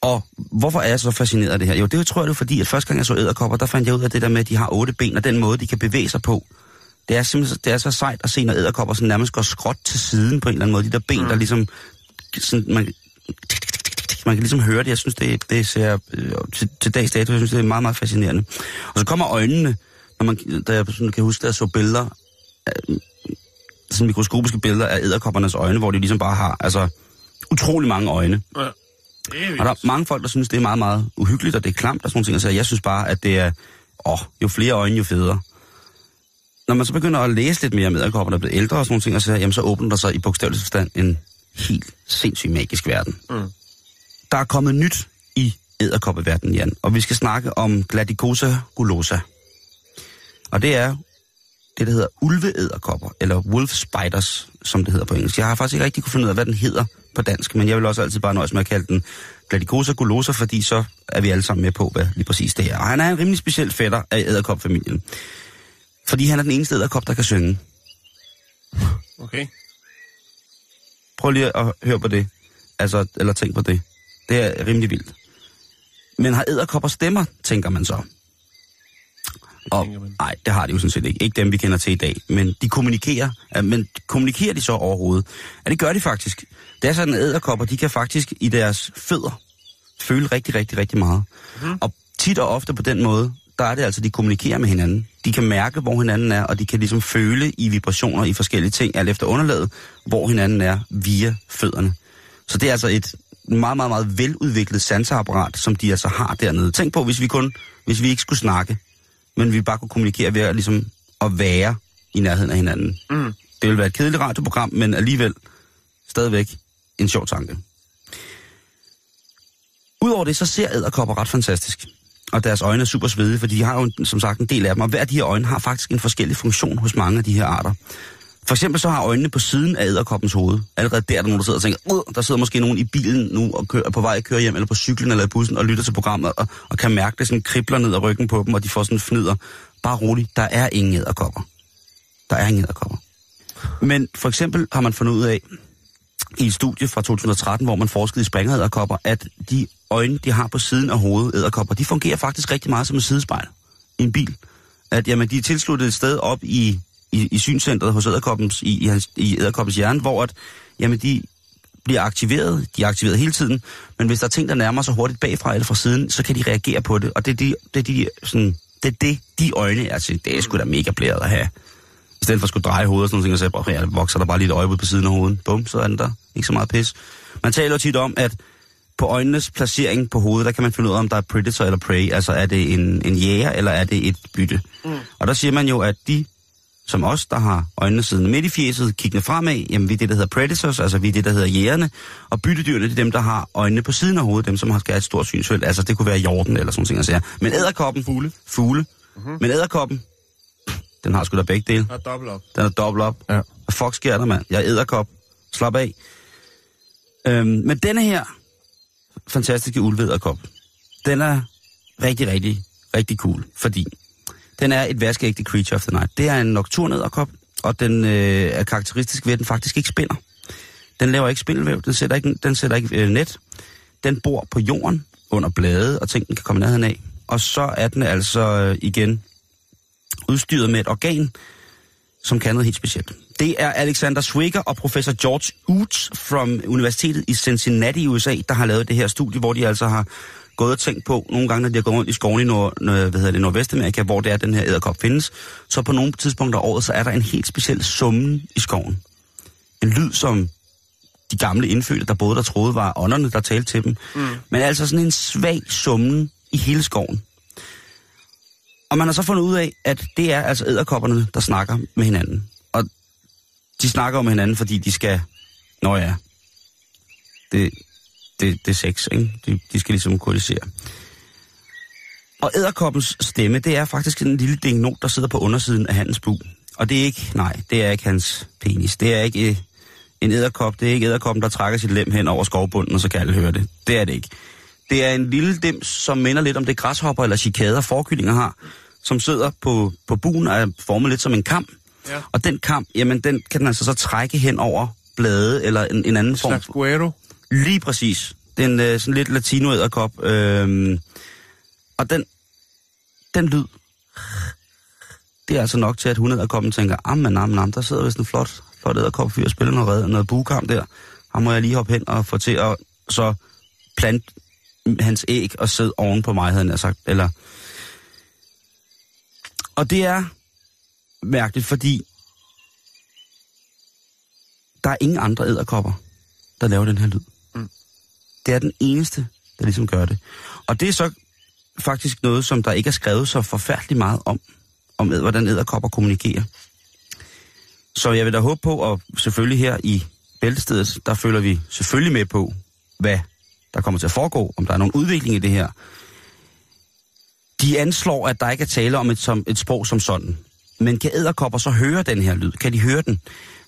Og hvorfor er jeg så fascineret af det her? Jo, det tror jeg det er fordi, at første gang jeg så æderkopper, der fandt jeg ud af det der med, at de har otte ben, og den måde, de kan bevæge sig på. Det er simpelthen det er så sejt at se, når æderkopper sådan nærmest går skråt til siden på en eller anden måde. De der ben, mm. der ligesom... Sådan, man, man kan ligesom høre det. Jeg synes, det, det ser øh, til, til dags dato, jeg synes, det er meget, meget fascinerende. Og så kommer øjnene, når man, da jeg sådan, kan huske, at jeg så billeder, sådan mikroskopiske billeder af æderkoppernes øjne, hvor de ligesom bare har altså, utrolig mange øjne. ja. Og der er mange folk, der synes, det er meget, meget uhyggeligt, og det er klamt og sådan nogle ting. Så jeg synes bare, at det er, åh, jo flere øjne, jo federe. Når man så begynder at læse lidt mere om æderkopper, der er blevet ældre og sådan nogle ting, og så, jamen, så åbner der sig i bogstavelig forstand en helt sindssygt magisk verden. Mm. Der er kommet nyt i æderkoppeverdenen, Jan, og vi skal snakke om Gladicosa gulosa. Og det er det, der hedder ulveæderkopper, eller wolf spiders, som det hedder på engelsk. Jeg har faktisk ikke rigtig kunne finde ud af, hvad den hedder på dansk, men jeg vil også altid bare nøjes med at kalde den Gladicosa gulosa, fordi så er vi alle sammen med på, hvad lige præcis det er. Og han er en rimelig speciel fætter af æderkopfamilien. Fordi han er den eneste æderkop, der kan synge. Okay. Prøv lige at høre på det. Altså, eller tænk på det. Det er rimelig vildt. Men har æderkopper stemmer, tænker man så. Og, tænker man. nej, det har de jo sådan set ikke. Ikke dem, vi kender til i dag. Men de kommunikerer. Men kommunikerer de så overhovedet? Ja, det gør de faktisk. Det er sådan, at æderkopper, de kan faktisk i deres fødder føle rigtig, rigtig, rigtig meget. Mm. Og tit og ofte på den måde, der er det altså, de kommunikerer med hinanden. De kan mærke, hvor hinanden er, og de kan ligesom føle i vibrationer i forskellige ting, alt efter underlaget, hvor hinanden er via fødderne. Så det er altså et meget, meget, meget veludviklet sanseapparat, som de altså har dernede. Tænk på, hvis vi kun, hvis vi ikke skulle snakke, men vi bare kunne kommunikere ved at, ligesom, at være i nærheden af hinanden. Mm. Det ville være et kedeligt radioprogram, men alligevel stadigvæk en sjov tanke. Udover det, så ser æderkopper ret fantastisk. Og deres øjne er super svedige, fordi de har jo som sagt en del af dem. Og hver af de her øjne har faktisk en forskellig funktion hos mange af de her arter. For eksempel så har øjnene på siden af æderkoppens hoved. Allerede der er der nogen, der sidder og tænker, "Ud, der sidder måske nogen i bilen nu og kører, er på vej at køre hjem, eller på cyklen eller i bussen og lytter til programmet, og, og kan mærke det sådan kribler ned ad ryggen på dem, og de får sådan fnider. Bare roligt, der er ingen æderkopper. Der er ingen æderkopper. Men for eksempel har man fundet ud af, i et studie fra 2013, hvor man forskede i springeræderkopper, at de øjne, de har på siden af hovedet, æderkopper, de fungerer faktisk rigtig meget som et sidespejl i en bil. At jamen, de er tilsluttet et sted op i, i, i synscentret hos æderkoppens, i, i, hans- i æderkoppens hjerne, hvor at, jamen, de bliver aktiveret, de er aktiveret hele tiden, men hvis der er ting, der nærmer sig hurtigt bagfra eller fra siden, så kan de reagere på det, og det er, de, det, er de, sådan, det, er det, de øjne er til. Det er sgu da mega blæret at have. I stedet for at skulle dreje hovedet og sådan noget, så jeg, ja, vokser der bare lige et øje ud på siden af hovedet. Bum, så er den der. Ikke så meget pis. Man taler jo tit om, at på øjnenes placering på hovedet, der kan man finde ud af, om der er predator eller prey. Altså er det en, en jæger, eller er det et bytte. Mm. Og der siger man jo, at de som os, der har øjnene siden midt i fjeset, kiggende fremad, jamen vi er det, der hedder predators, altså vi er det, der hedder jægerne, og byttedyrene, det er dem, der har øjnene på siden af hovedet, dem, som har skæret et stort synsfelt, altså det kunne være jorden eller sådan noget. Men æderkoppen... Fugle. Fugle. Mm-hmm. Men æderkoppen, den har sgu da begge dele. Den er dobbelt op. Den er dobbelt op. Ja. Hvad fuck sker der, mand? Jeg er æderkop. Slap af. Øhm, men denne her fantastiske ulvedderkop, den er rigtig, rigtig, rigtig cool, fordi den er et vaskeægte creature of the night. Det er en nocturnedderkop, og den øh, er karakteristisk ved, at den faktisk ikke spinder. Den laver ikke spindelvæv, den sætter ikke, den sætter ikke øh, net. Den bor på jorden, under blade, og ting, den kan komme nærheden af. Og så er den altså øh, igen udstyret med et organ, som kan noget helt specielt. Det er Alexander Swigger og professor George Oots fra Universitetet i Cincinnati i USA, der har lavet det her studie, hvor de altså har gået og tænkt på, nogle gange, når de har gået rundt i skoven i nord, hvad hedder det, Nordvestamerika, hvor det er, den her æderkop findes, så på nogle tidspunkter af året, så er der en helt speciel summen i skoven. En lyd, som de gamle indfødte, der boede der troede, var ånderne, der talte til dem. Mm. Men altså sådan en svag summen i hele skoven. Og man har så fundet ud af, at det er altså æderkopperne, der snakker med hinanden. Og de snakker med hinanden, fordi de skal... Nå ja, det, det, det er sex, ikke? De, de skal ligesom koalisere. Og æderkoppens stemme, det er faktisk en lille dingnot, der sidder på undersiden af hans bu. Og det er ikke, nej, det er ikke hans penis. Det er ikke øh, en æderkop. Det er ikke æderkoppen, der trækker sit lem hen over skovbunden, og så kan alle høre det. Det er det ikke. Det er en lille dims, som minder lidt om det græshopper eller cikader forkyllinger har, som sidder på, på buen og er formet lidt som en kam. Ja. Og den kam, jamen den kan den altså så trække hen over blade eller en, en anden form. Slags guero. Lige præcis. Den øh, sådan lidt latino æderkop. Øh, og den, den lyd, det er altså nok til, at hun æderkoppen tænker, ah, men am, der sidder vist en flot, flot æderkop fyr og spiller noget, noget bukamp der. Her må jeg lige hoppe hen og få til at så plante hans æg og sidde oven på mig, havde han sagt. Eller... Og det er mærkeligt, fordi der er ingen andre æderkopper, der laver den her lyd. Det er den eneste, der ligesom gør det. Og det er så faktisk noget, som der ikke er skrevet så forfærdeligt meget om, om hvordan æderkopper kommunikerer. Så jeg vil da håbe på, og selvfølgelig her i Bæltestedet, der følger vi selvfølgelig med på, hvad der kommer til at foregå, om der er nogen udvikling i det her. De anslår, at der ikke er tale om et, som, et sprog som sådan. Men kan æderkopper så høre den her lyd? Kan de høre den?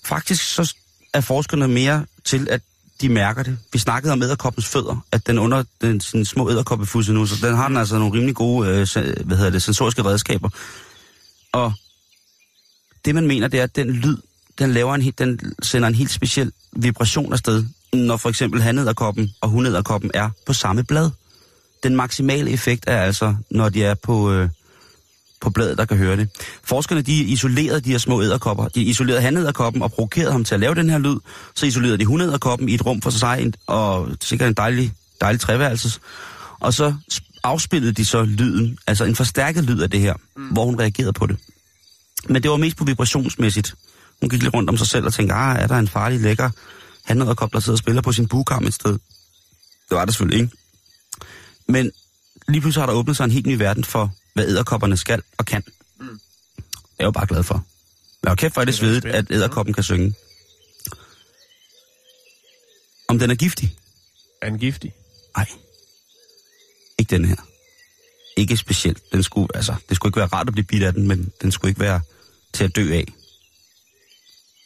Faktisk så er forskerne mere til, at de mærker det. Vi snakkede om æderkoppens fødder, at den under den sin små æderkoppefusse nu, så den har den altså nogle rimelig gode øh, hvad hedder det, sensoriske redskaber. Og det man mener, det er, at den lyd, den, laver en, den sender en helt speciel vibration afsted, når for eksempel hanæderkoppen og hunæderkoppen er på samme blad. Den maksimale effekt er altså, når de er på, øh, på bladet, der kan høre det. Forskerne de isolerede de her små æderkopper. De isolerede hanæderkoppen og provokerede ham til at lave den her lyd. Så isolerede de hunæderkoppen i et rum for sig, og sikkert en dejlig, dejlig treværelses. Og så afspillede de så lyden, altså en forstærket lyd af det her, mm. hvor hun reagerede på det. Men det var mest på vibrationsmæssigt. Hun gik lidt rundt om sig selv og tænkte, ah, er der en farlig lækker hanæderkop, der sidder og spiller på sin bugkam et sted? Det var det selvfølgelig ikke. Men lige pludselig har der åbnet sig en helt ny verden for hvad æderkopperne skal og kan. Mm. Jeg er jo bare glad for. Men okay, kæft, hvor er det svedigt, at æderkoppen kan synge. Om den er giftig? Er den giftig? Nej. Ikke den her. Ikke specielt. Den skulle, altså, det skulle ikke være rart at blive bidt af den, men den skulle ikke være til at dø af.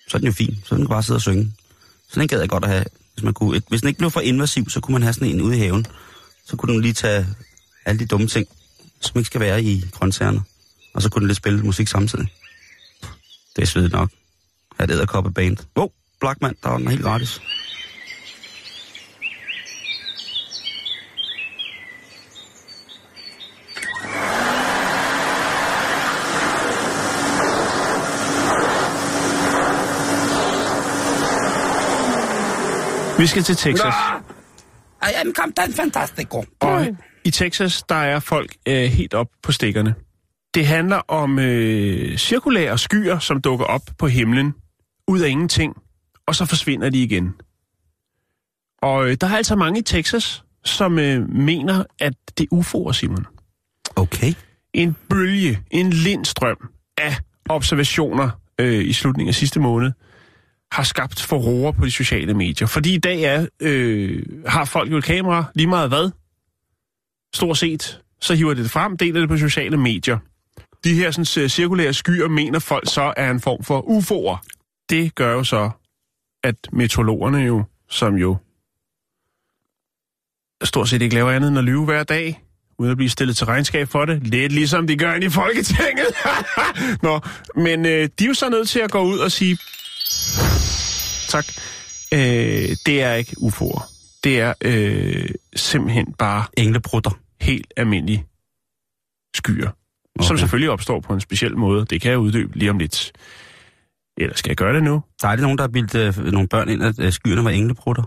Så er den jo fin. Så den kan bare sidde og synge. Så den gad jeg godt at have. Hvis, man kunne, hvis den ikke blev for invasiv, så kunne man have sådan en ude i haven. Så kunne den lige tage alle de dumme ting som ikke skal være i grøntsagerne. Og så kunne den lidt spille musik samtidig. Det er svedigt nok. Her er det koppe band. Wow, oh, Blackman, der var den helt gratis. Vi skal til Texas. I am Captain Fantastico. Og i Texas, der er folk øh, helt op på stikkerne. Det handler om øh, cirkulære skyer, som dukker op på himlen ud af ingenting, og så forsvinder de igen. Og øh, der er altså mange i Texas, som øh, mener, at det er UFO'er, Simon. Okay. En bølge, en lindstrøm af observationer øh, i slutningen af sidste måned har skabt forroer på de sociale medier. Fordi i dag er, øh, har folk jo et kamera, lige meget hvad, stort set, så hiver det frem, deler det på sociale medier. De her sådan, øh, cirkulære skyer mener folk så er en form for UFO'er. Det gør jo så, at meteorologerne jo, som jo stort set ikke laver andet end at lyve hver dag, uden at blive stillet til regnskab for det. Lidt ligesom de gør ind i Folketinget. Nå, men øh, de er jo så nødt til at gå ud og sige, tak, øh, det er ikke UFO'er. Det er øh, simpelthen bare Englebrutter. helt almindelige skyer, okay. som selvfølgelig opstår på en speciel måde. Det kan jeg uddybe lige om lidt. Eller skal jeg gøre det nu? Der er det nogen, der har bildt øh, nogle børn ind, at øh, skyerne var englebrutter.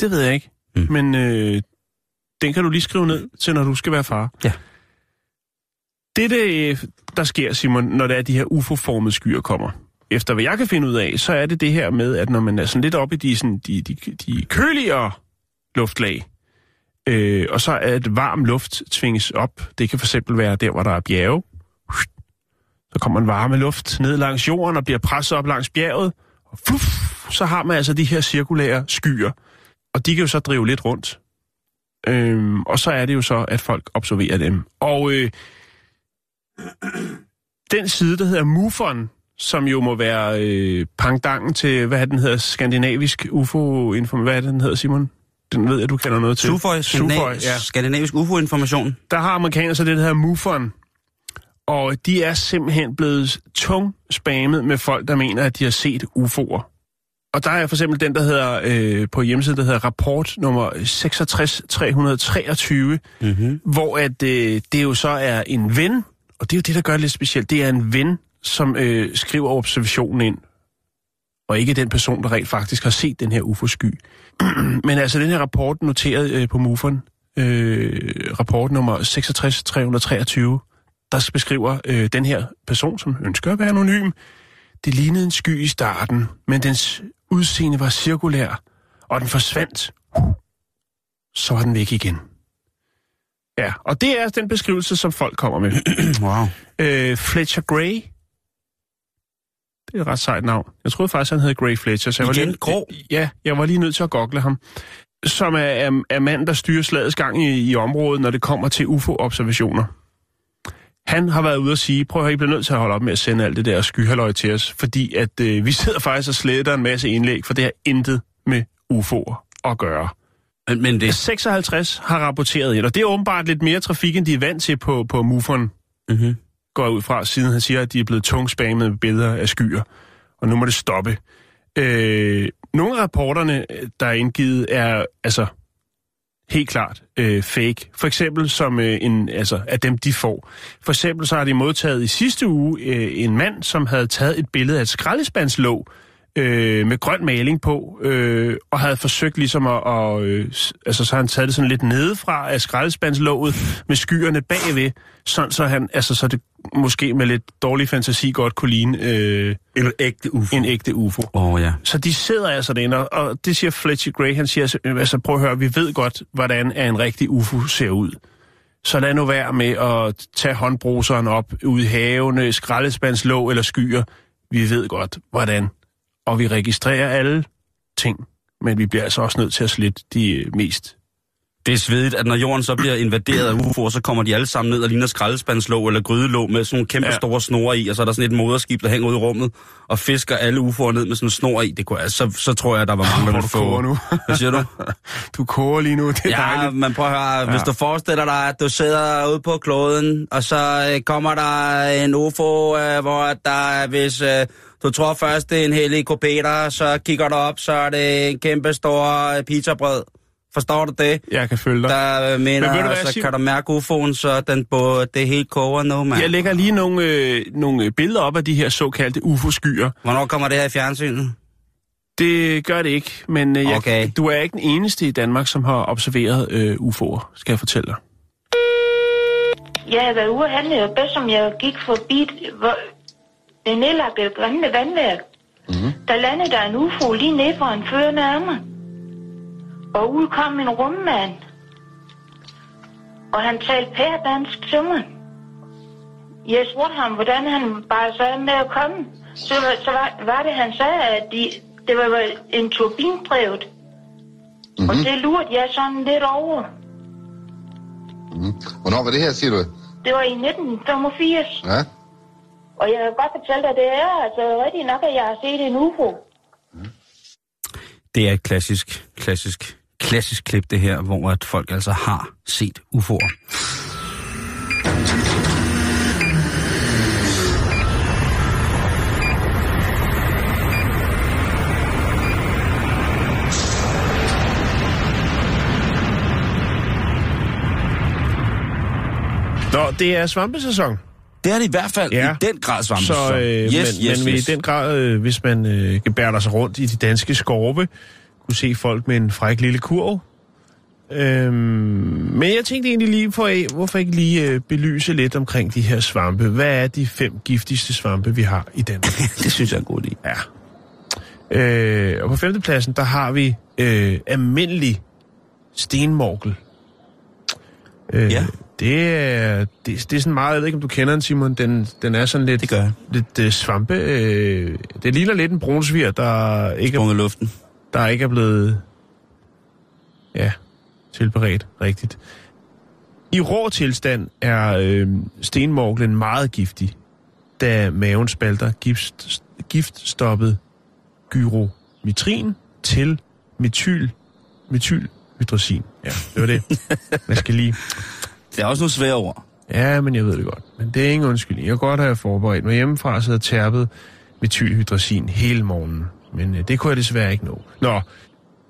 Det ved jeg ikke. Mm. Mm. Men øh, den kan du lige skrive ned til, når du skal være far. Ja. Det, det, der sker, Simon, når det er de her UFO-formede skyer kommer, efter hvad jeg kan finde ud af, så er det det her med, at når man er sådan lidt oppe i de, sådan, de, de, de køligere luftlag, øh, og så er et varm luft tvinges op. Det kan for eksempel være der, hvor der er bjerge. Så kommer en varme luft ned langs jorden og bliver presset op langs bjerget. Og fluff, så har man altså de her cirkulære skyer. Og de kan jo så drive lidt rundt. Øhm, og så er det jo så, at folk observerer dem. Og øh, den side, der hedder MUFON, som jo må være øh, pangdangen til, hvad den hedder, skandinavisk UFO-inform... Hvad er det, den hedder, Simon? Den ved jeg, du kender noget til. Suføj, Suføj, Skandinavisk, ja. skandinavisk UFO-information. Der har amerikanerne så det, der hedder MUFON. Og de er simpelthen blevet tung spammet med folk, der mener, at de har set UFO'er. Og der er for eksempel den, der hedder øh, på hjemmesiden, der hedder rapport nummer 66323, Mm-hmm. hvor at øh, det jo så er en ven, og det er jo det, der gør det lidt specielt. Det er en ven, som øh, skriver observationen ind, og ikke den person, der rent faktisk har set den her UFO-sky. Men altså, den her rapport noteret øh, på MUFON, øh, rapport nummer 66323, der beskriver øh, den her person, som ønsker at være anonym. Det lignede en sky i starten, men dens udseende var cirkulær, og den forsvandt. Så var den væk igen. Ja, og det er den beskrivelse, som folk kommer med. Wow. Øh, Fletcher Gray. Det er et ret sejt navn. Jeg troede faktisk, han hed Gray Fletcher. Så jeg var Igen lige, grå? Ja, jeg var lige nødt til at google ham. Som er, er, er manden, der styrer slagets gang i, i området, når det kommer til UFO-observationer. Han har været ude at sige, prøv at høre, I bliver nødt til at holde op med at sende alt det der skyhalløj til os, fordi at øh, vi sidder faktisk og sletter en masse indlæg, for det har intet med UFO'er at gøre. Men, men det... 56 har rapporteret ind, og det er åbenbart lidt mere trafik, end de er vant til på, på MUFON Mm-hmm går ud fra, siden han siger, at de er blevet tungspammet med billeder af skyer. Og nu må det stoppe. Øh, nogle af rapporterne, der er indgivet, er altså helt klart øh, fake. For eksempel som øh, en, altså, af dem, de får. For eksempel så har de modtaget i sidste uge øh, en mand, som havde taget et billede af et skraldespandslåg øh, med grøn maling på, øh, og havde forsøgt ligesom at, og, øh, altså så han taget det sådan lidt nedefra af skraldespandslåget med skyerne bagved, sådan så han, altså så det måske med lidt dårlig fantasi godt kunne ligne øh, En ægte UFO. en ægte UFO. Åh oh, ja. Så de sidder altså derinde, og- og det siger Fletcher Gray, han siger, altså, altså prøv at høre, vi ved godt, hvordan en rigtig UFO ser ud. Så lad nu være med at tage håndbruseren op ude i havene, skraldespandslåg eller skyer. Vi ved godt, hvordan. Og vi registrerer alle ting, men vi bliver altså også nødt til at slette de øh, mest. Det er svedigt, at når jorden så bliver invaderet af UFO'er, så kommer de alle sammen ned og ligner skraldespandslåg eller grydelåg med sådan nogle kæmpe Ja. store snore i, og så er der sådan et moderskib, der hænger ud i rummet og fisker alle UFO'er ned med sådan en snor i. Det kunne, altså, så, så tror jeg, der var mange, der ville få... nu. Hvad siger du? Du koger lige nu, det er Ja, dejligt. men prøv at høre, hvis Ja. du forestiller dig, at du sidder ude på kloden, og så øh, kommer der en UFO, øh, hvor der, hvis du tror først, det er en helikopter, så kigger du op, så er det en kæmpe stor øh, pizzabrød. Forstår du det? Jeg kan følge dig. Der øh, mener, Men ved du hvad, så Simon? kan du mærke UFO'en, så den på, det helt koger nu, mand. Jeg lægger lige nogle, øh, nogle billeder op af de her såkaldte UFO-skyer. Hvornår kommer det her i fjernsynet? Det gør det ikke, men øh, jeg, Okay. du er ikke den eneste i Danmark, som har observeret øh, UFO'er, skal jeg fortælle dig. jeg havde været ude at handle, og bedst som jeg gik forbi hvor, det nedlagte grønne vandværk. Mm-hmm. Der landede der en UFO lige ned for en førende mig. Og ud kom en rummand. Og han talte pærdansk til mig. Jeg spurgte ham, hvordan han bare sad med at komme. Så, var- så var, var det, han sagde, at de, det var en turbindrevet. Mm-hmm. Og det lurte jeg sådan lidt over. Mm. Hvornår var det her, siger du? Det var i 1985. Ja? Og jeg kan godt fortælle dig, det er altså rigtigt nok, at jeg har set en UFO. Det er et klassisk, klassisk, klassisk klip, det her, hvor at folk altså har set UFO'er. Nå, det er svampesæson. Det er det i hvert fald Ja. i den grad svampe. Så, øh, yes, men, yes, men yes. i den grad, øh, hvis man øh, gebærder sig rundt i de danske skorpe, kunne se folk med en fræk lille kurv. Øhm, men jeg tænkte egentlig lige på, hvorfor ikke lige øh, belyse lidt omkring de her svampe. Hvad er de fem giftigste svampe, vi har i Danmark? det synes jeg er en god idé. Ja. Øh, og på femtepladsen, der har vi øh, almindelig stenmorkel. Øh, Ja. Det er, det, det er sådan meget, jeg ved ikke, om du kender den, Simon. Den, den er sådan lidt, Det gør jeg. lidt øh, svampe. Øh, det ligner lidt en brunsvir, der ikke, er, luften. der ikke er blevet ja, tilberedt rigtigt. I rå tilstand er øh, stenmorglen meget giftig, da maven spalter gift, giftstoppet gyromitrin til metyl, metylhydrosin. Ja, det var det. Man skal lige... Det er også nogle svære ord. Ja, men jeg ved det godt. Men det er ingen undskyldning. Jeg kan godt have forberedt mig hjemmefra, så jeg tærpet metylhydrazin hele morgenen. Men øh, det kunne jeg desværre ikke nå. Nå,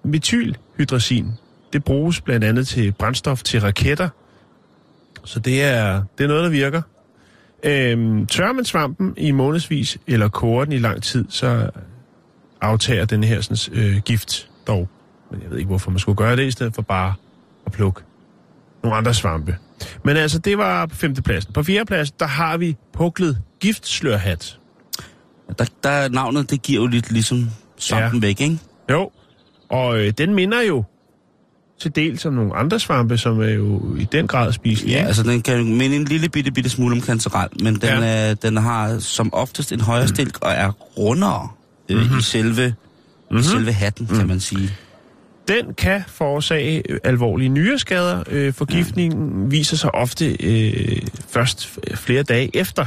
metylhydrazin, det bruges blandt andet til brændstof til raketter. Så det er, det er noget, der virker. Øhm, tørrer man svampen i månedsvis, eller koger den i lang tid, så aftager den her sådan, øh, gift dog. Men jeg ved ikke, hvorfor man skulle gøre det, i stedet for bare at plukke nogle andre svampe. Men altså, det var på femtepladsen. På fjerdepladsen, der har vi puklet giftslørhat. Der, der navnet, det giver jo lidt ligesom svampen ja. væk, ikke? Jo, og øh, den minder jo til dels om nogle andre svampe, som er jo i den grad spiselige. Ja, altså den kan minde en lille bitte, bitte smule om kantarel, men den, Ja. øh, den har som oftest en højere stilk og er rundere øh, mm-hmm. i selve, mm-hmm. selve hatten, kan man sige. Den kan forårsage alvorlige nyreskader. Øh, forgiftningen viser sig ofte øh, først flere dage efter,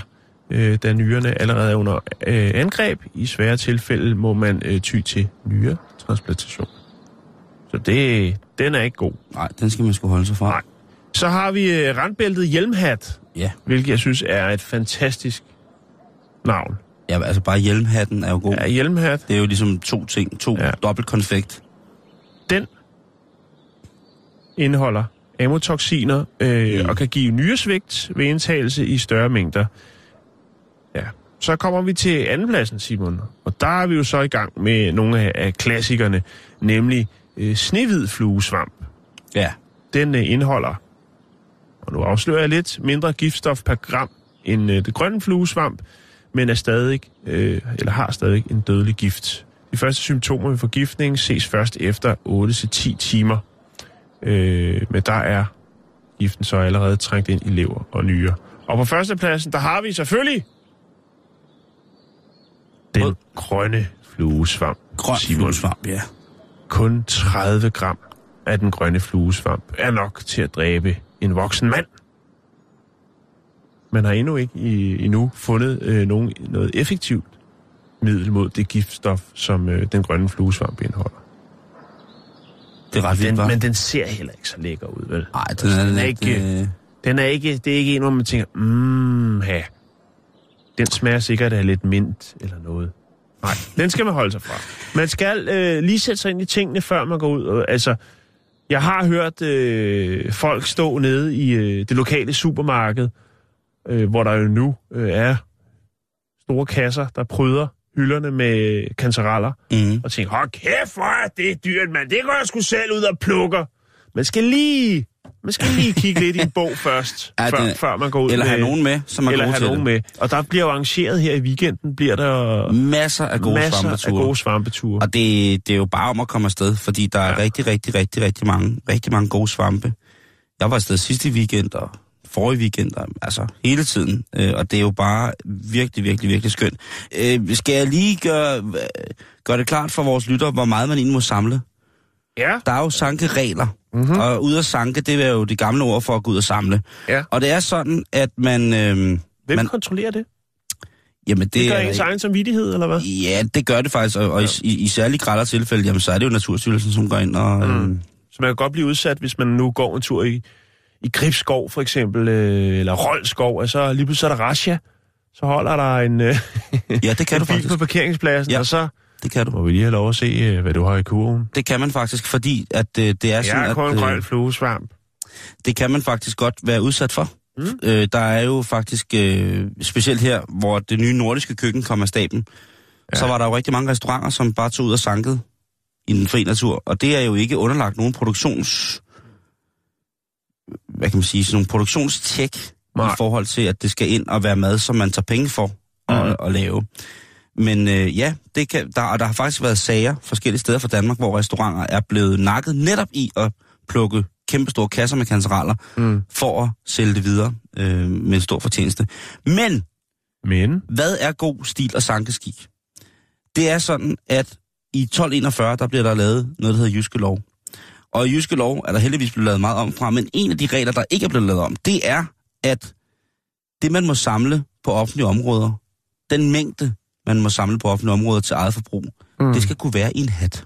øh, da nyrerne allerede er under øh, angreb. I svære tilfælde må man øh, ty til nyretransplantation. Så det, den er ikke god. Nej, den skal man sgu holde sig fra. Nej. Så har vi øh, randbæltet hjelmhat, Ja. hvilket jeg synes er et fantastisk navn. ja, altså bare hjelmhatten er jo god. Ja, hjelmhat, Det er jo ligesom to ting, to ja. dobbelt konfekt. Den indeholder amotoxiner øh, Mm. og kan give nyresvigt ved indtagelse i større mængder. Ja. Så kommer vi til andenpladsen, Simon. Og der er vi jo så i gang med nogle af, af klassikerne, nemlig øh, snehvid fluesvamp. Ja. Den øh, indeholder, og nu afslører jeg lidt, mindre giftstof per gram end øh, det grønne fluesvamp, men er stadig, øh, eller har stadig en dødelig gift. De første symptomer ved forgiftning ses først efter 8-10 timer. Øh, men der er giften så allerede trængt ind i lever og nyre. Og på førstepladsen, der har vi selvfølgelig den Rød. grønne fluesvamp. Grøn Simon. fluesvamp, ja. Kun 30 gram af den grønne fluesvamp er nok til at dræbe en voksen mand. Man har endnu ikke i, endnu fundet øh, nogen, noget effektivt middel mod det giftstof, som øh, den grønne fluesvamp indeholder. Det er ret vildt, Den, men den ser heller ikke så lækker ud, vel? Nej, den er, den er lidt, ikke- øh, Den er ikke, det er ikke en, hvor man tænker, mmm, ha. Den smager sikkert af lidt mint eller noget. Nej, den skal man holde sig fra. Man skal øh, lige sætte sig ind i tingene, før man går ud. Og, altså, jeg har hørt øh, folk stå nede i øh, det lokale supermarked, øh, hvor der jo nu øh, er store kasser, der pryder hylderne med kantareller, mm. og tænke, hold kæft, hvor er det dyrt, mand. Det går jeg sgu selv ud og plukker. Man skal lige Man skal lige kigge lidt i en bog først, Ja, før, det- før man går ud Eller med... have nogen med, som er eller have nogen det. med. Og der bliver jo arrangeret her i weekenden, bliver der Masser af gode masser svampeture. af gode svampeture. Og det, det er jo bare om at komme afsted, fordi der er Ja. rigtig, rigtig, rigtig, rigtig mange, rigtig mange gode svampe. Jeg var afsted sidste weekend og forrige weekend, og, altså hele tiden. Øh, og det er jo bare virkelig, virkelig, virkelig skønt. Øh, skal jeg lige gøre, gøre det klart for vores lytter, hvor meget man egentlig må samle? Ja, Der er jo sankeregler, Mhm. mm-hmm. og ud at sanke, det er jo det gamle ord for at gå ud og samle. Ja. Og det er sådan, at man... Øh, hvem man, kontrollerer det? jamen, det, Det gør er, ens egen samvittighed, eller hvad? Ja, det gør det faktisk, og, og i, i, i særlig grad tilfælde, jamen, så er det jo Naturstyrelsen, som går ind og... Mm. Øh, Så man kan godt blive udsat, hvis man nu går en tur i, i Gribskov for eksempel, øh, eller Roldskov, og så lige pludselig er der Rasha. Så holder der en, øh, ja, det kan en du bil faktisk. på parkeringspladsen, Ja. og så Det kan du. må vi lige have lov at se, øh, hvad du har i kurven. Det kan man faktisk, fordi at øh, det er sådan, Jeg er kun at grøn øh, fluesvamp. det kan man faktisk godt være udsat for. Mm. Øh, der er jo faktisk, øh, specielt her, hvor det nye nordiske køkken kom af staben, ja. så var der jo rigtig mange restauranter, som bare tog ud og sankede i den fri natur. Og det er jo ikke underlagt nogen produktions... Hvad kan man sige? Sådan nogle produktionstjek Nej. i forhold til, at det skal ind og være mad, som man tager penge for at, Mhm. at lave. Men øh, ja, det kan, der, og der har faktisk været sager forskellige steder fra Danmark, hvor restauranter er blevet nakket netop i at plukke kæmpestore kasser med kancereller, Mm. for at sælge det videre øh, med en stor fortjeneste. Men Men, hvad er god stil og sankeskik? Det er sådan, at i 1241, der bliver der lavet noget, der hedder Jyske Lov. Og i Jyske Lov er der heldigvis blevet lavet meget om fra, men en af de regler, der ikke er blevet lavet om, det er, at det, man må samle på offentlige områder, den mængde, man må samle på offentlige områder til eget forbrug, mm. det skal kunne være i en hat.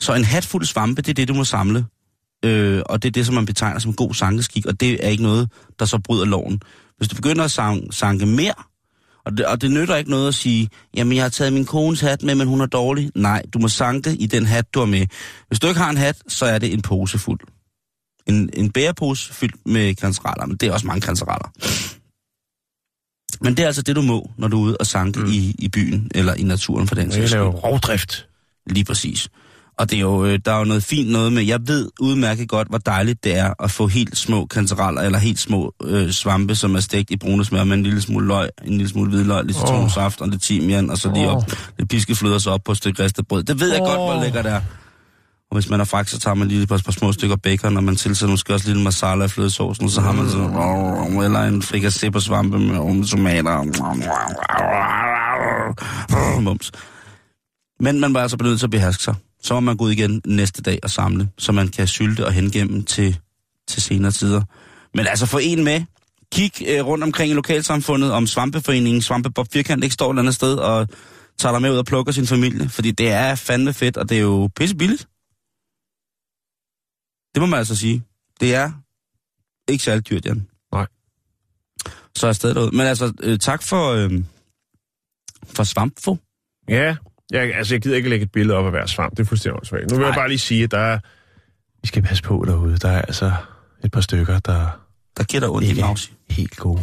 Så en hat fuld svampe, det er det, du må samle. Øh, og det er det, som man betegner som god sankeskik, og det er ikke noget, der så bryder loven. Hvis du begynder at sanke mere, og det, og det nytter ikke noget at sige, jamen jeg har taget min kones hat med, men hun er dårlig. Nej, du må sanke i den hat, du har med. Hvis du ikke har en hat, så er det en pose fuld. En, en bærepose fyldt med kancereller, men det er også mange kancereller. Men det er altså det, du må, når du er ude og sanke mm. i, i byen, eller i naturen for den sags skyld. laver rovdrift. Lige præcis. Og det er jo, øh, der er jo noget fint noget med, jeg ved udmærket godt, hvor dejligt det er at få helt små kantereller, eller helt små øh, svampe, som er stegt i brune smør med en lille smule løg, en lille smule hvidløg, lidt citronsaft og lidt timian, og så lige op, lidt piskefløde og så op på et stykke ristet brød. Det ved jeg godt, hvor lækkert det er. Og hvis man er fræk, så tager man lige et par, par små stykker bacon, og man tilsætter måske også lidt masala i flødesaucen, og så har man sådan, eller en frikassé på svampe med med tomater. Mums. Men man var altså nødt til at beherske sig. Så må man gå ud igen næste dag og samle, så man kan sylte og hengemme til, til senere tider. Men altså få en med. Kig øh, rundt omkring i lokalsamfundet, om svampeforeningen, Svampebob Firkant ikke står et eller andet sted og tager dig med ud og plukker sin familie. Fordi det er fandme fedt, og det er jo pisse billigt. Det må man altså sige. Det er ikke særlig dyrt, Jan. Nej. Så er jeg stadig derude. Men altså, øh, tak for, øh, for svampfo. Ja, jeg, altså jeg gider ikke lægge et billede op af hver svamp. Det er fuldstændig åndssvagt. Nu vil jeg Nej. bare lige sige, at der er, vi skal passe på derude. Der er altså et par stykker, der Der giver dig ondt i er helt gode.